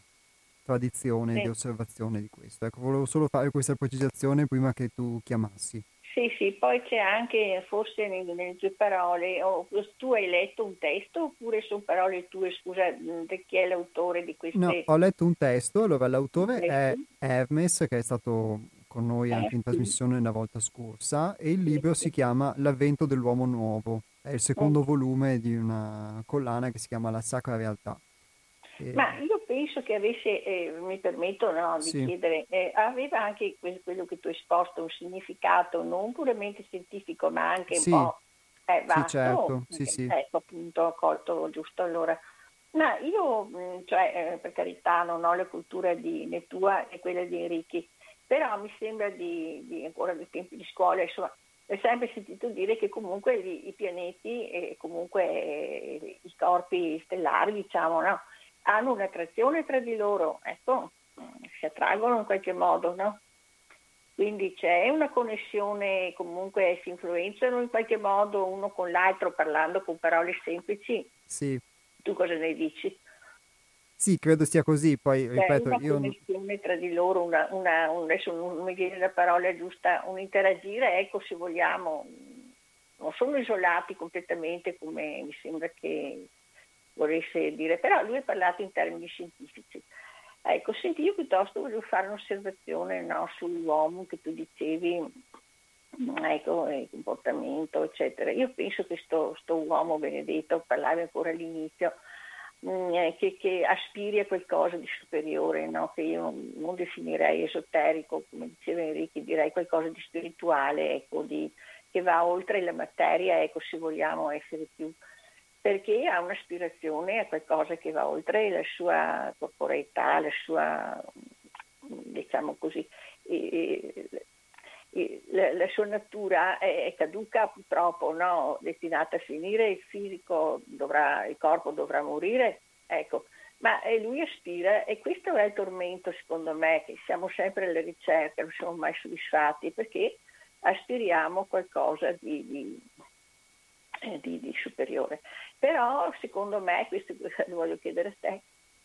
tradizione di Sì. osservazione di questo. Ecco, volevo solo fare questa precisazione prima che tu chiamassi. Sì, sì, poi c'è anche, forse nelle, tue parole, o tu hai letto un testo oppure sono parole tue, scusa, mh, di chi è l'autore di queste... No, ho letto un testo, allora l'autore è? Hermes, che è stato con noi anche in Eh, sì. trasmissione la volta scorsa, e il libro si chiama L'avvento dell'uomo nuovo. È il secondo Mm. volume di una collana che si chiama La Sacra Realtà. E- Ma io penso che avesse, eh, mi permetto no, di Sì. chiedere, eh, aveva anche que- quello che tu hai esposto un significato non puramente scientifico ma anche Sì. un po' eh, Sì, vasto? certo, sì, sì. Ecco appunto, ho colto giusto allora. Ma io, mh, cioè, eh, per carità, non ho la cultura di, né tua né quella di Enrichi, però mi sembra di, di ancora dei tempi di scuola, insomma, ho sempre sentito dire che comunque i, i pianeti e comunque eh, i corpi stellari, diciamo, no? hanno un'attrazione tra di loro, ecco, mm, si attraggono in qualche modo, no? Quindi c'è una connessione, comunque si influenzano in qualche modo uno con l'altro parlando con parole semplici. Sì, Tu cosa ne dici? Sì, credo sia così. Poi, C'è ripeto, una io... connessione tra di loro, una, una, un- adesso non mi viene la parola giusta, un interagire, ecco se vogliamo, non sono isolati completamente come mi sembra che volesse dire, però lui ha parlato in termini scientifici. Ecco, senti, io piuttosto voglio fare un'osservazione no, sull'uomo che tu dicevi, mm, ecco, il comportamento, eccetera. Io penso che sto, sto uomo benedetto, parlavi ancora all'inizio, eh, che, che aspiri a qualcosa di superiore, no? che io non, definirei esoterico, come diceva Enrico, direi qualcosa di spirituale, ecco, di, che va oltre la materia, ecco, se vogliamo essere più perché ha un'aspirazione a qualcosa che va oltre la sua corporeità, la sua, diciamo così, eh, eh, la, la sua natura è, è caduca purtroppo, no? destinata a finire, il fisico dovrà, il corpo dovrà morire, ecco. Ma eh, lui aspira, e questo è il tormento secondo me, che siamo sempre alla ricerca, non siamo mai soddisfatti, perché aspiriamo qualcosa di, di, eh, di, di superiore. Però secondo me, questo lo voglio chiedere a te,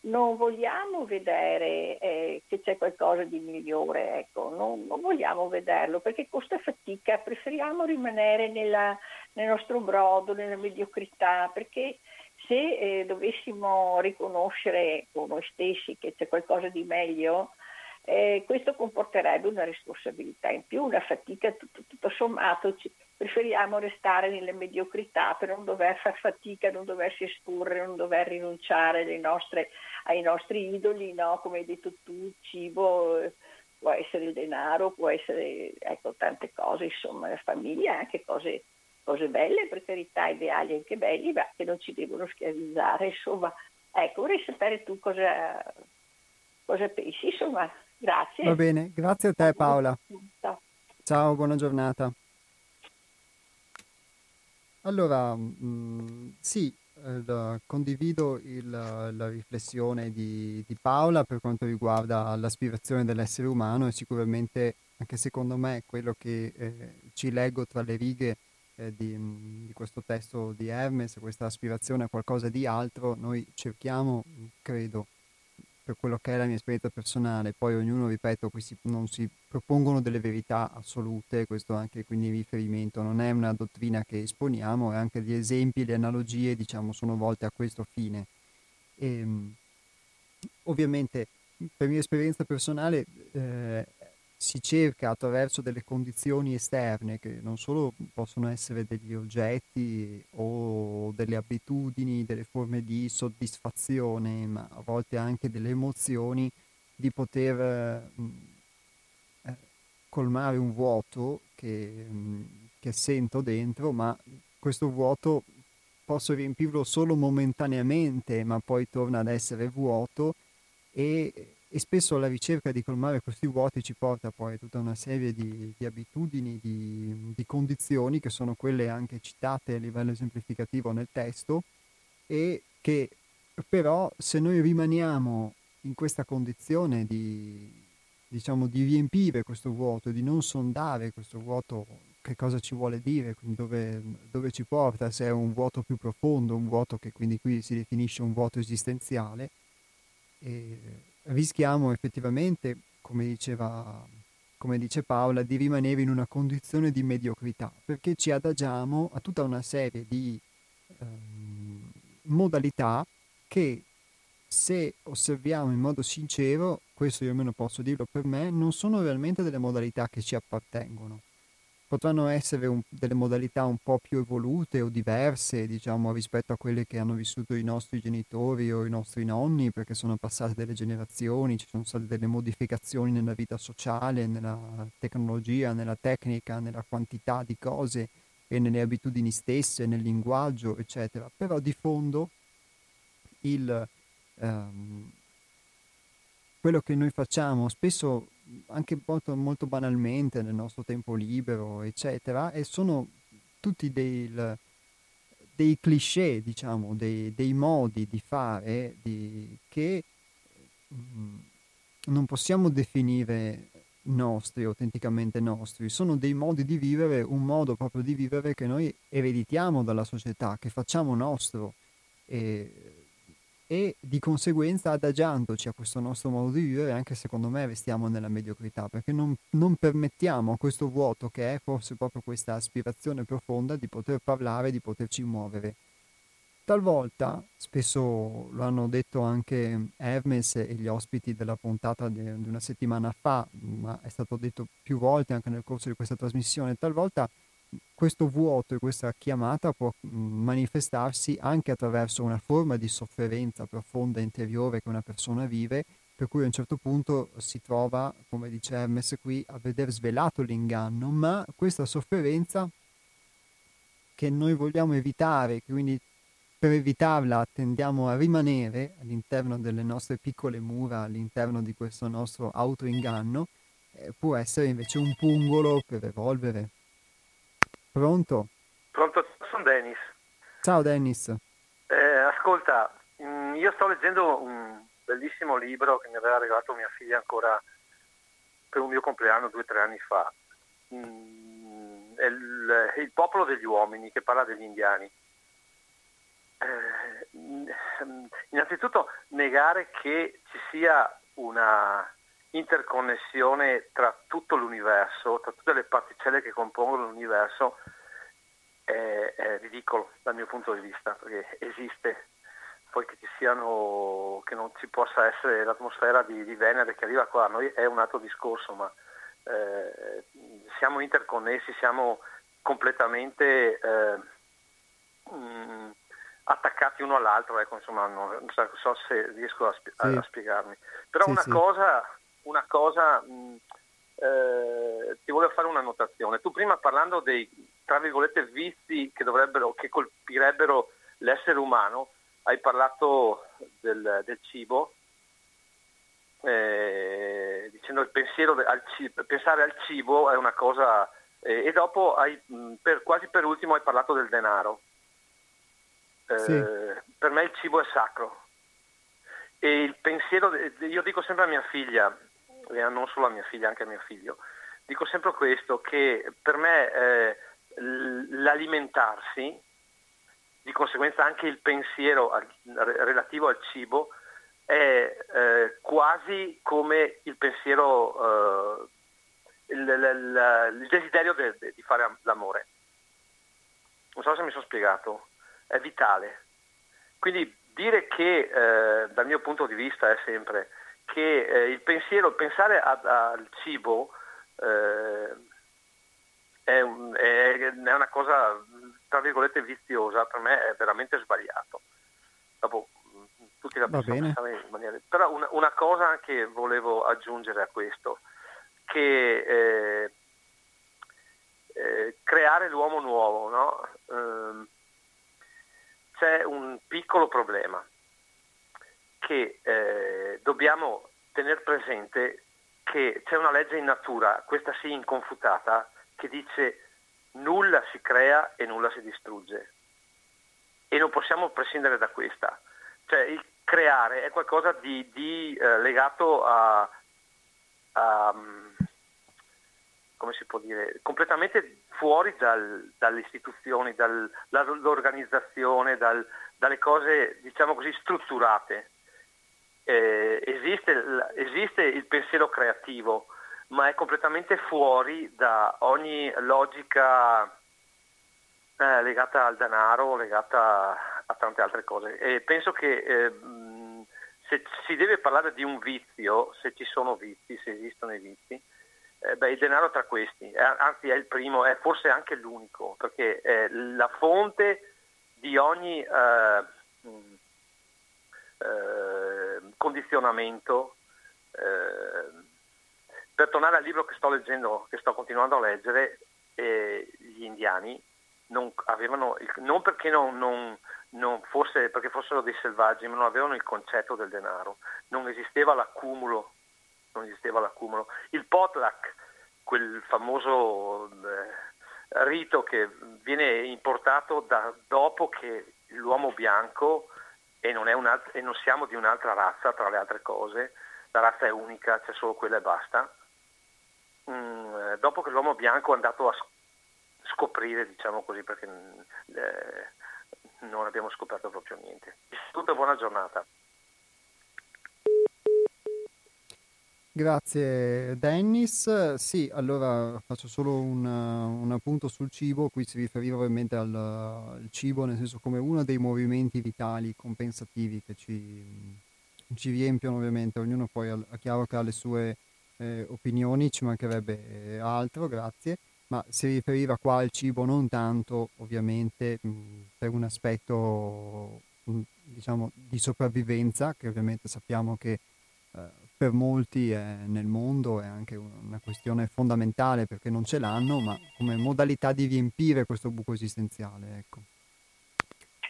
non vogliamo vedere eh, che c'è qualcosa di migliore, ecco, non, non, vogliamo vederlo perché costa fatica, preferiamo rimanere nella, nel nostro brodo, nella mediocrità, perché se eh, dovessimo riconoscere con noi stessi che c'è qualcosa di meglio, eh, questo comporterebbe una responsabilità in più, una fatica tutto, tutto sommato. Ci, preferiamo restare nelle mediocrità per non dover far fatica, non doversi esporre, non dover rinunciare nostre, ai nostri idoli, no? come hai detto tu, il cibo, può essere il denaro, può essere ecco, tante cose, insomma, la famiglia, anche cose, cose belle, per carità, ideali anche belli, ma che non ci devono schiavizzare. Insomma, ecco, vorrei sapere tu cosa, cosa pensi, insomma, grazie. Va bene, grazie a te Paola. Ciao, buona giornata. Allora, mh, sì, eh, condivido il, la riflessione di, di, Paola per quanto riguarda l'aspirazione dell'essere umano e sicuramente anche secondo me quello che eh, ci leggo tra le righe eh, di, di, questo testo di Hermes, questa aspirazione a qualcosa di altro, noi cerchiamo, credo, per quello che è la mia esperienza personale, poi ognuno, ripeto, qui non si propongono delle verità assolute, questo anche quindi riferimento, non è una dottrina che esponiamo, e anche gli esempi, le analogie, diciamo, sono volte a questo fine. E, ovviamente, per mia esperienza personale, eh, si cerca attraverso delle condizioni esterne che non solo possono essere degli oggetti o delle abitudini, delle forme di soddisfazione, ma a volte anche delle emozioni, di poter eh, colmare un vuoto che, che sento dentro, ma questo vuoto posso riempirlo solo momentaneamente, ma poi torna ad essere vuoto e e spesso la ricerca di colmare questi vuoti ci porta poi a tutta una serie di, di abitudini, di, di, condizioni che sono quelle anche citate a livello esemplificativo nel testo e che però se noi rimaniamo in questa condizione di, diciamo, di riempire questo vuoto, di non sondare questo vuoto che cosa ci vuole dire, dove, dove ci porta, se è un vuoto più profondo, un vuoto che quindi qui si definisce un vuoto esistenziale, e rischiamo effettivamente, come diceva come dice Paola, di rimanere in una condizione di mediocrità, perché ci adagiamo a tutta una serie di ehm, modalità che se osserviamo in modo sincero, questo io almeno posso dirlo per me, non sono realmente delle modalità che ci appartengono potranno essere un, delle modalità un po' più evolute o diverse, diciamo, rispetto a quelle che hanno vissuto i nostri genitori o i nostri nonni, perché sono passate delle generazioni, ci sono state delle modificazioni nella vita sociale, nella tecnologia, nella tecnica, nella quantità di cose e nelle abitudini stesse, nel linguaggio, eccetera. Però di fondo il, um, quello che noi facciamo spesso anche molto, molto banalmente nel nostro tempo libero, eccetera, e sono tutti dei, dei cliché, diciamo, dei, dei, modi di fare di, che mm, non possiamo definire nostri, autenticamente nostri, sono dei modi di vivere, un modo proprio di vivere che noi ereditiamo dalla società, che facciamo nostro. E e di conseguenza adagiandoci a questo nostro modo di vivere anche secondo me restiamo nella mediocrità perché non, non, permettiamo a questo vuoto che è forse proprio questa aspirazione profonda di poter parlare, di poterci muovere. Talvolta, spesso lo hanno detto anche Hermes e gli ospiti della puntata di, una settimana fa, ma è stato detto più volte anche nel corso di questa trasmissione, talvolta questo vuoto e questa chiamata può mm, manifestarsi anche attraverso una forma di sofferenza profonda interiore che una persona vive, per cui a un certo punto si trova, come dice Hermes qui, a veder svelato l'inganno, ma questa sofferenza che noi vogliamo evitare, quindi per evitarla tendiamo a rimanere all'interno delle nostre piccole mura, all'interno di questo nostro autoinganno, eh, può essere invece un pungolo per evolvere. Pronto? Pronto, sono Dennis. Ciao Dennis. Eh, ascolta, mm, io sto leggendo un bellissimo libro che mi aveva regalato mia figlia ancora per un mio compleanno due o tre anni fa. Mm, è il, il, popolo degli uomini che parla degli indiani. Eh, innanzitutto negare che ci sia una interconnessione tra tutto l'universo, tra tutte le particelle che compongono l'universo, è, è ridicolo dal mio punto di vista, perché esiste. Poi che ci siano, che non ci possa essere l'atmosfera di, di Venere che arriva qua, a noi è un altro discorso, ma eh, siamo interconnessi, siamo completamente eh, mh, mm, attaccati uno all'altro, ecco, insomma, non, non, so se riesco a, spie- sì. a spiegarmi. Però sì, una sì. cosa una cosa, mh, mm, eh, ti volevo fare una notazione. Tu prima parlando dei, tra virgolette, vizi che, che colpirebbero l'essere umano, hai parlato del, del cibo, eh, dicendo il pensiero al cibo, pensare al cibo è una cosa, eh, e dopo hai, mm, per, quasi per ultimo hai parlato del denaro. Eh, sì. Per me il cibo è sacro. E il pensiero, io dico sempre a mia figlia, non solo a mia figlia, anche a mio figlio. Dico sempre questo, che per me eh, l'alimentarsi, di conseguenza anche il pensiero al, relativo al cibo, è eh, quasi come il pensiero, eh, il, il, il, desiderio de, de, di fare l'amore. Non so se mi sono spiegato, è vitale. Quindi dire che eh, dal mio punto di vista è sempre che eh, il pensiero, pensare a, al cibo eh, è, un, è, è, una cosa tra virgolette viziosa, per me è veramente sbagliato. Dopo tutti la pensare in maniera... Però una, una, cosa che volevo aggiungere a questo, che eh, eh, creare l'uomo nuovo, no? eh, c'è un piccolo problema che eh, dobbiamo tenere presente che c'è una legge in natura, questa sì inconfutata, che dice nulla si crea e nulla si distrugge. E non possiamo prescindere da questa. Cioè il creare è qualcosa di, di eh, legato a, a, come si può dire, completamente fuori dal, dalle istituzioni, dal, dall'organizzazione, dal, dalle cose, diciamo così, strutturate. Eh, esiste, esiste il pensiero creativo, ma è completamente fuori da ogni logica eh, legata al denaro, legata a tante altre cose. E penso che eh, se si deve parlare di un vizio, se ci sono vizi, se esistono i vizi, eh, beh, il denaro tra questi, è, anzi è il primo, è forse anche l'unico, perché è la fonte di ogni eh, eh, condizionamento eh, per tornare al libro che sto leggendo, che sto continuando a leggere, eh, gli indiani non avevano, il, non perché non, non, non fosse, perché fossero dei selvaggi, ma non avevano il concetto del denaro, non esisteva l'accumulo, non esisteva l'accumulo. Il potluck, quel famoso eh, rito che viene importato da, dopo che l'uomo bianco, e non, e non siamo di un'altra razza tra le altre cose, la razza è unica, c'è solo quella e basta, Mm, dopo che l'uomo bianco è andato a scoprire, diciamo così, perché eh, non abbiamo scoperto proprio niente. Tutta buona giornata. Grazie Dennis. Sì, allora faccio solo un, un, appunto sul cibo, qui si riferiva ovviamente al, al, cibo nel senso come uno dei movimenti vitali compensativi che ci, ci riempiono ovviamente, ognuno poi è chiaro che ha le sue eh, opinioni, ci mancherebbe eh, altro, grazie, ma si riferiva qua al cibo non tanto ovviamente mh, per un aspetto mh, diciamo di sopravvivenza, che ovviamente sappiamo che eh, per molti è, nel mondo è anche una questione fondamentale perché non ce l'hanno, ma come modalità di riempire questo buco esistenziale. Ecco.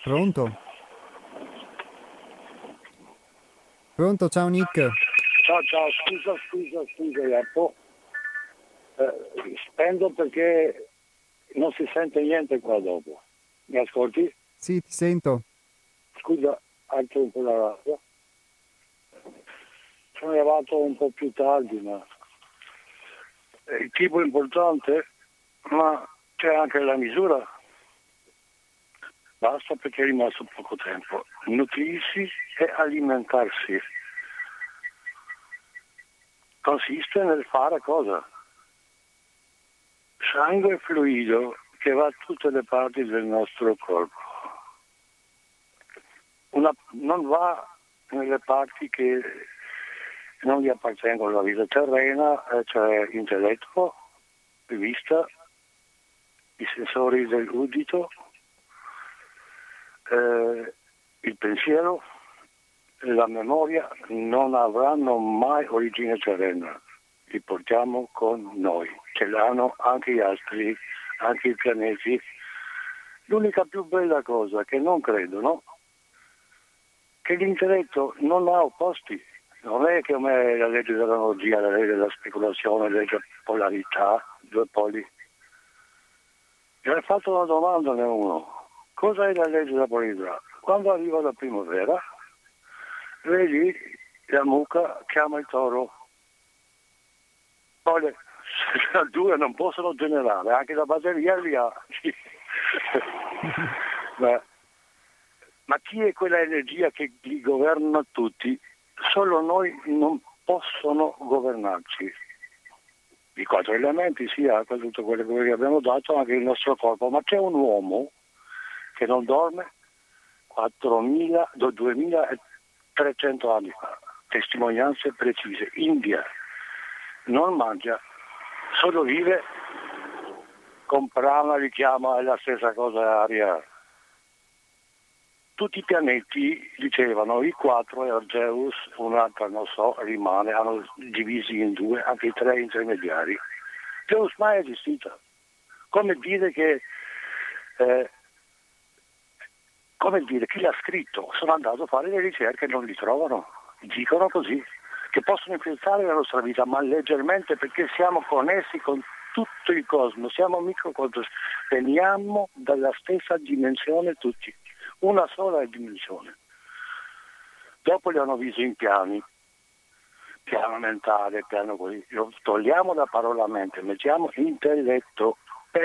Pronto? Pronto, ciao Nick. Ciao, ciao, scusa, scusa, scusa Iappo. Eh, spendo perché non si sente niente qua dopo. Mi ascolti? Sì, ti sento. Scusa, alzo un po' la radio. Sono arrivato un po' più tardi, ma il è importante, ma c'è anche la misura. Basta perché è rimasto poco tempo. Nutrirsi e alimentarsi consiste nel fare cosa? Sangue fluido che va a tutte le parti del nostro corpo. Una, non va nelle parti che non gli appartengono alla vita terrena, eh, cioè intelletto, vista, i sensori dell'udito, eh, il pensiero, la memoria non avranno mai origine terrena, li portiamo con noi, ce l'hanno anche gli altri, anche i pianeti. L'unica più bella cosa che non credono che l'intelletto non ha opposti, non è come la legge dell'analogia, la legge della speculazione, la legge della polarità, due poli. Mi ha fatto una domanda ne uno, cosa è la legge della polarità? Quando arriva la primavera, vedi la mucca chiama il toro. Poi le due non possono generare, anche la batteria li ha. ma, ma chi è quella energia che li governa tutti? Solo noi non possono governarci. I quattro elementi, anche tutto quello che abbiamo dato, anche il nostro corpo, ma c'è un uomo che non dorme 4.000, 2000 300 anni fa, testimonianze precise. India non mangia solo vive con Prana richiama la stessa cosa aria. Tutti i pianeti dicevano i quattro Zeus, un'altra non so, rimane, hanno divisi in due anche i tre intermediari. Zeus mai è esistito. Come dire che eh, come dire, chi l'ha scritto sono andato a fare le ricerche e non li trovano, dicono così, che possono infiltrare la nostra vita, ma leggermente perché siamo connessi con tutto il cosmo, siamo microcosmos, veniamo dalla stessa dimensione tutti, una sola dimensione. Dopo li hanno visti in piani, piano mentale, piano così, togliamo la parola mente, mettiamo intelletto,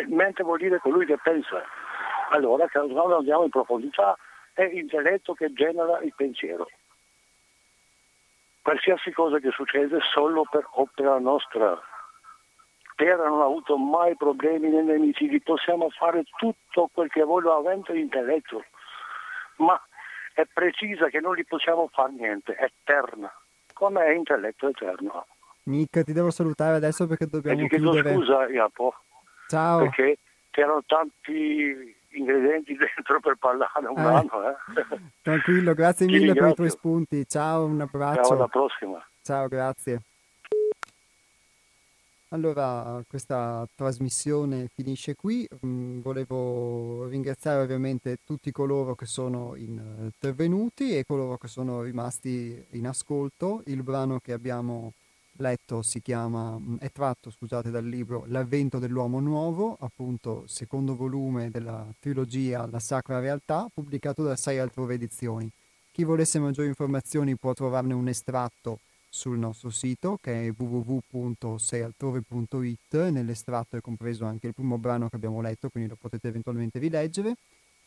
mente vuol dire colui che pensa. Allora quando andiamo in profondità è intelletto che genera il pensiero. Qualsiasi cosa che succede solo per opera nostra, Terra non ha avuto mai problemi né nemici, possiamo fare tutto quel che voglio avendo intelletto, ma è precisa che non gli possiamo fare niente, è eterna, come è intelletto eterno. Nick, ti devo salutare adesso perché dobbiamo e ti chiudere. scusa, Iapo. Ciao. Perché c'erano tanti ingredienti dentro per parlare un eh. anno. Eh. Tranquillo, grazie mille per i tuoi spunti. Ciao, un abbraccio. Ciao, alla prossima. Ciao, grazie. Allora, questa trasmissione finisce qui. Mm, volevo ringraziare ovviamente tutti coloro che sono intervenuti e coloro che sono rimasti in ascolto. Il brano che abbiamo letto si chiama, mm, è tratto, scusate, dal libro L'avvento dell'uomo nuovo, appunto secondo volume della trilogia La Sacra Realtà, pubblicato da Sei Altrove Edizioni. Chi volesse maggiori informazioni può trovarne un estratto sul nostro sito che è www.seialtrove.it. Nell'estratto è compreso anche il primo brano che abbiamo letto, quindi lo potete eventualmente rileggere.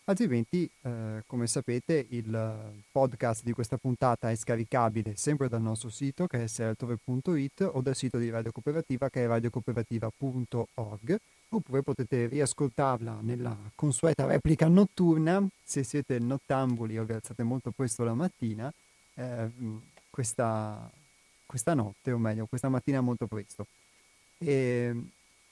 Altrimenti, eh, come sapete, il podcast di questa puntata è scaricabile sempre dal nostro sito che è seialtrove.it o dal sito di Radio Cooperativa che è radiocooperativa.org oppure potete riascoltarla nella consueta replica notturna se siete nottambuli o vi alzate molto presto la mattina. Eh, questa questa notte, o meglio, questa mattina molto presto. E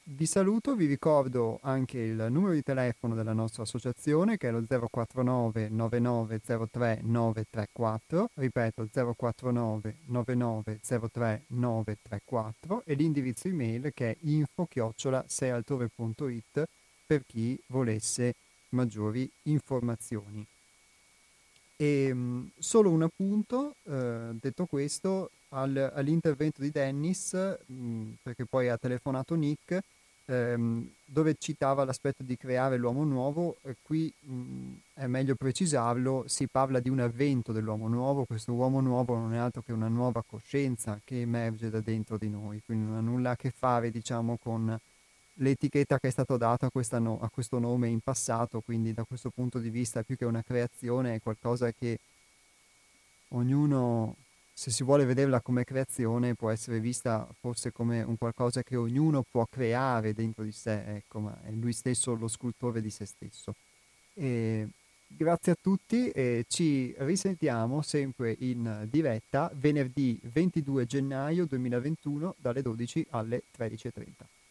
vi saluto, vi ricordo anche il numero di telefono della nostra associazione che è lo 049 9903 934, ripeto 049 9903 934 e l'indirizzo email che è info chiocciola sealtove.it per chi volesse maggiori informazioni. E solo un appunto, eh, detto questo, al, all'intervento di Dennis, mh, perché poi ha telefonato Nick, ehm, dove citava l'aspetto di creare l'uomo nuovo, e qui mh, è meglio precisarlo, si parla di un avvento dell'uomo nuovo, questo uomo nuovo non è altro che una nuova coscienza che emerge da dentro di noi, quindi non ha nulla a che fare diciamo con l'etichetta che è stata data a, no, a questo nome in passato, quindi da questo punto di vista più che una creazione è qualcosa che ognuno se si vuole vederla come creazione può essere vista forse come un qualcosa che ognuno può creare dentro di sé, ecco, ma è lui stesso lo scultore di se stesso. E grazie a tutti e ci risentiamo sempre in diretta venerdì 22 gennaio 2021 dalle 12 alle 13.30.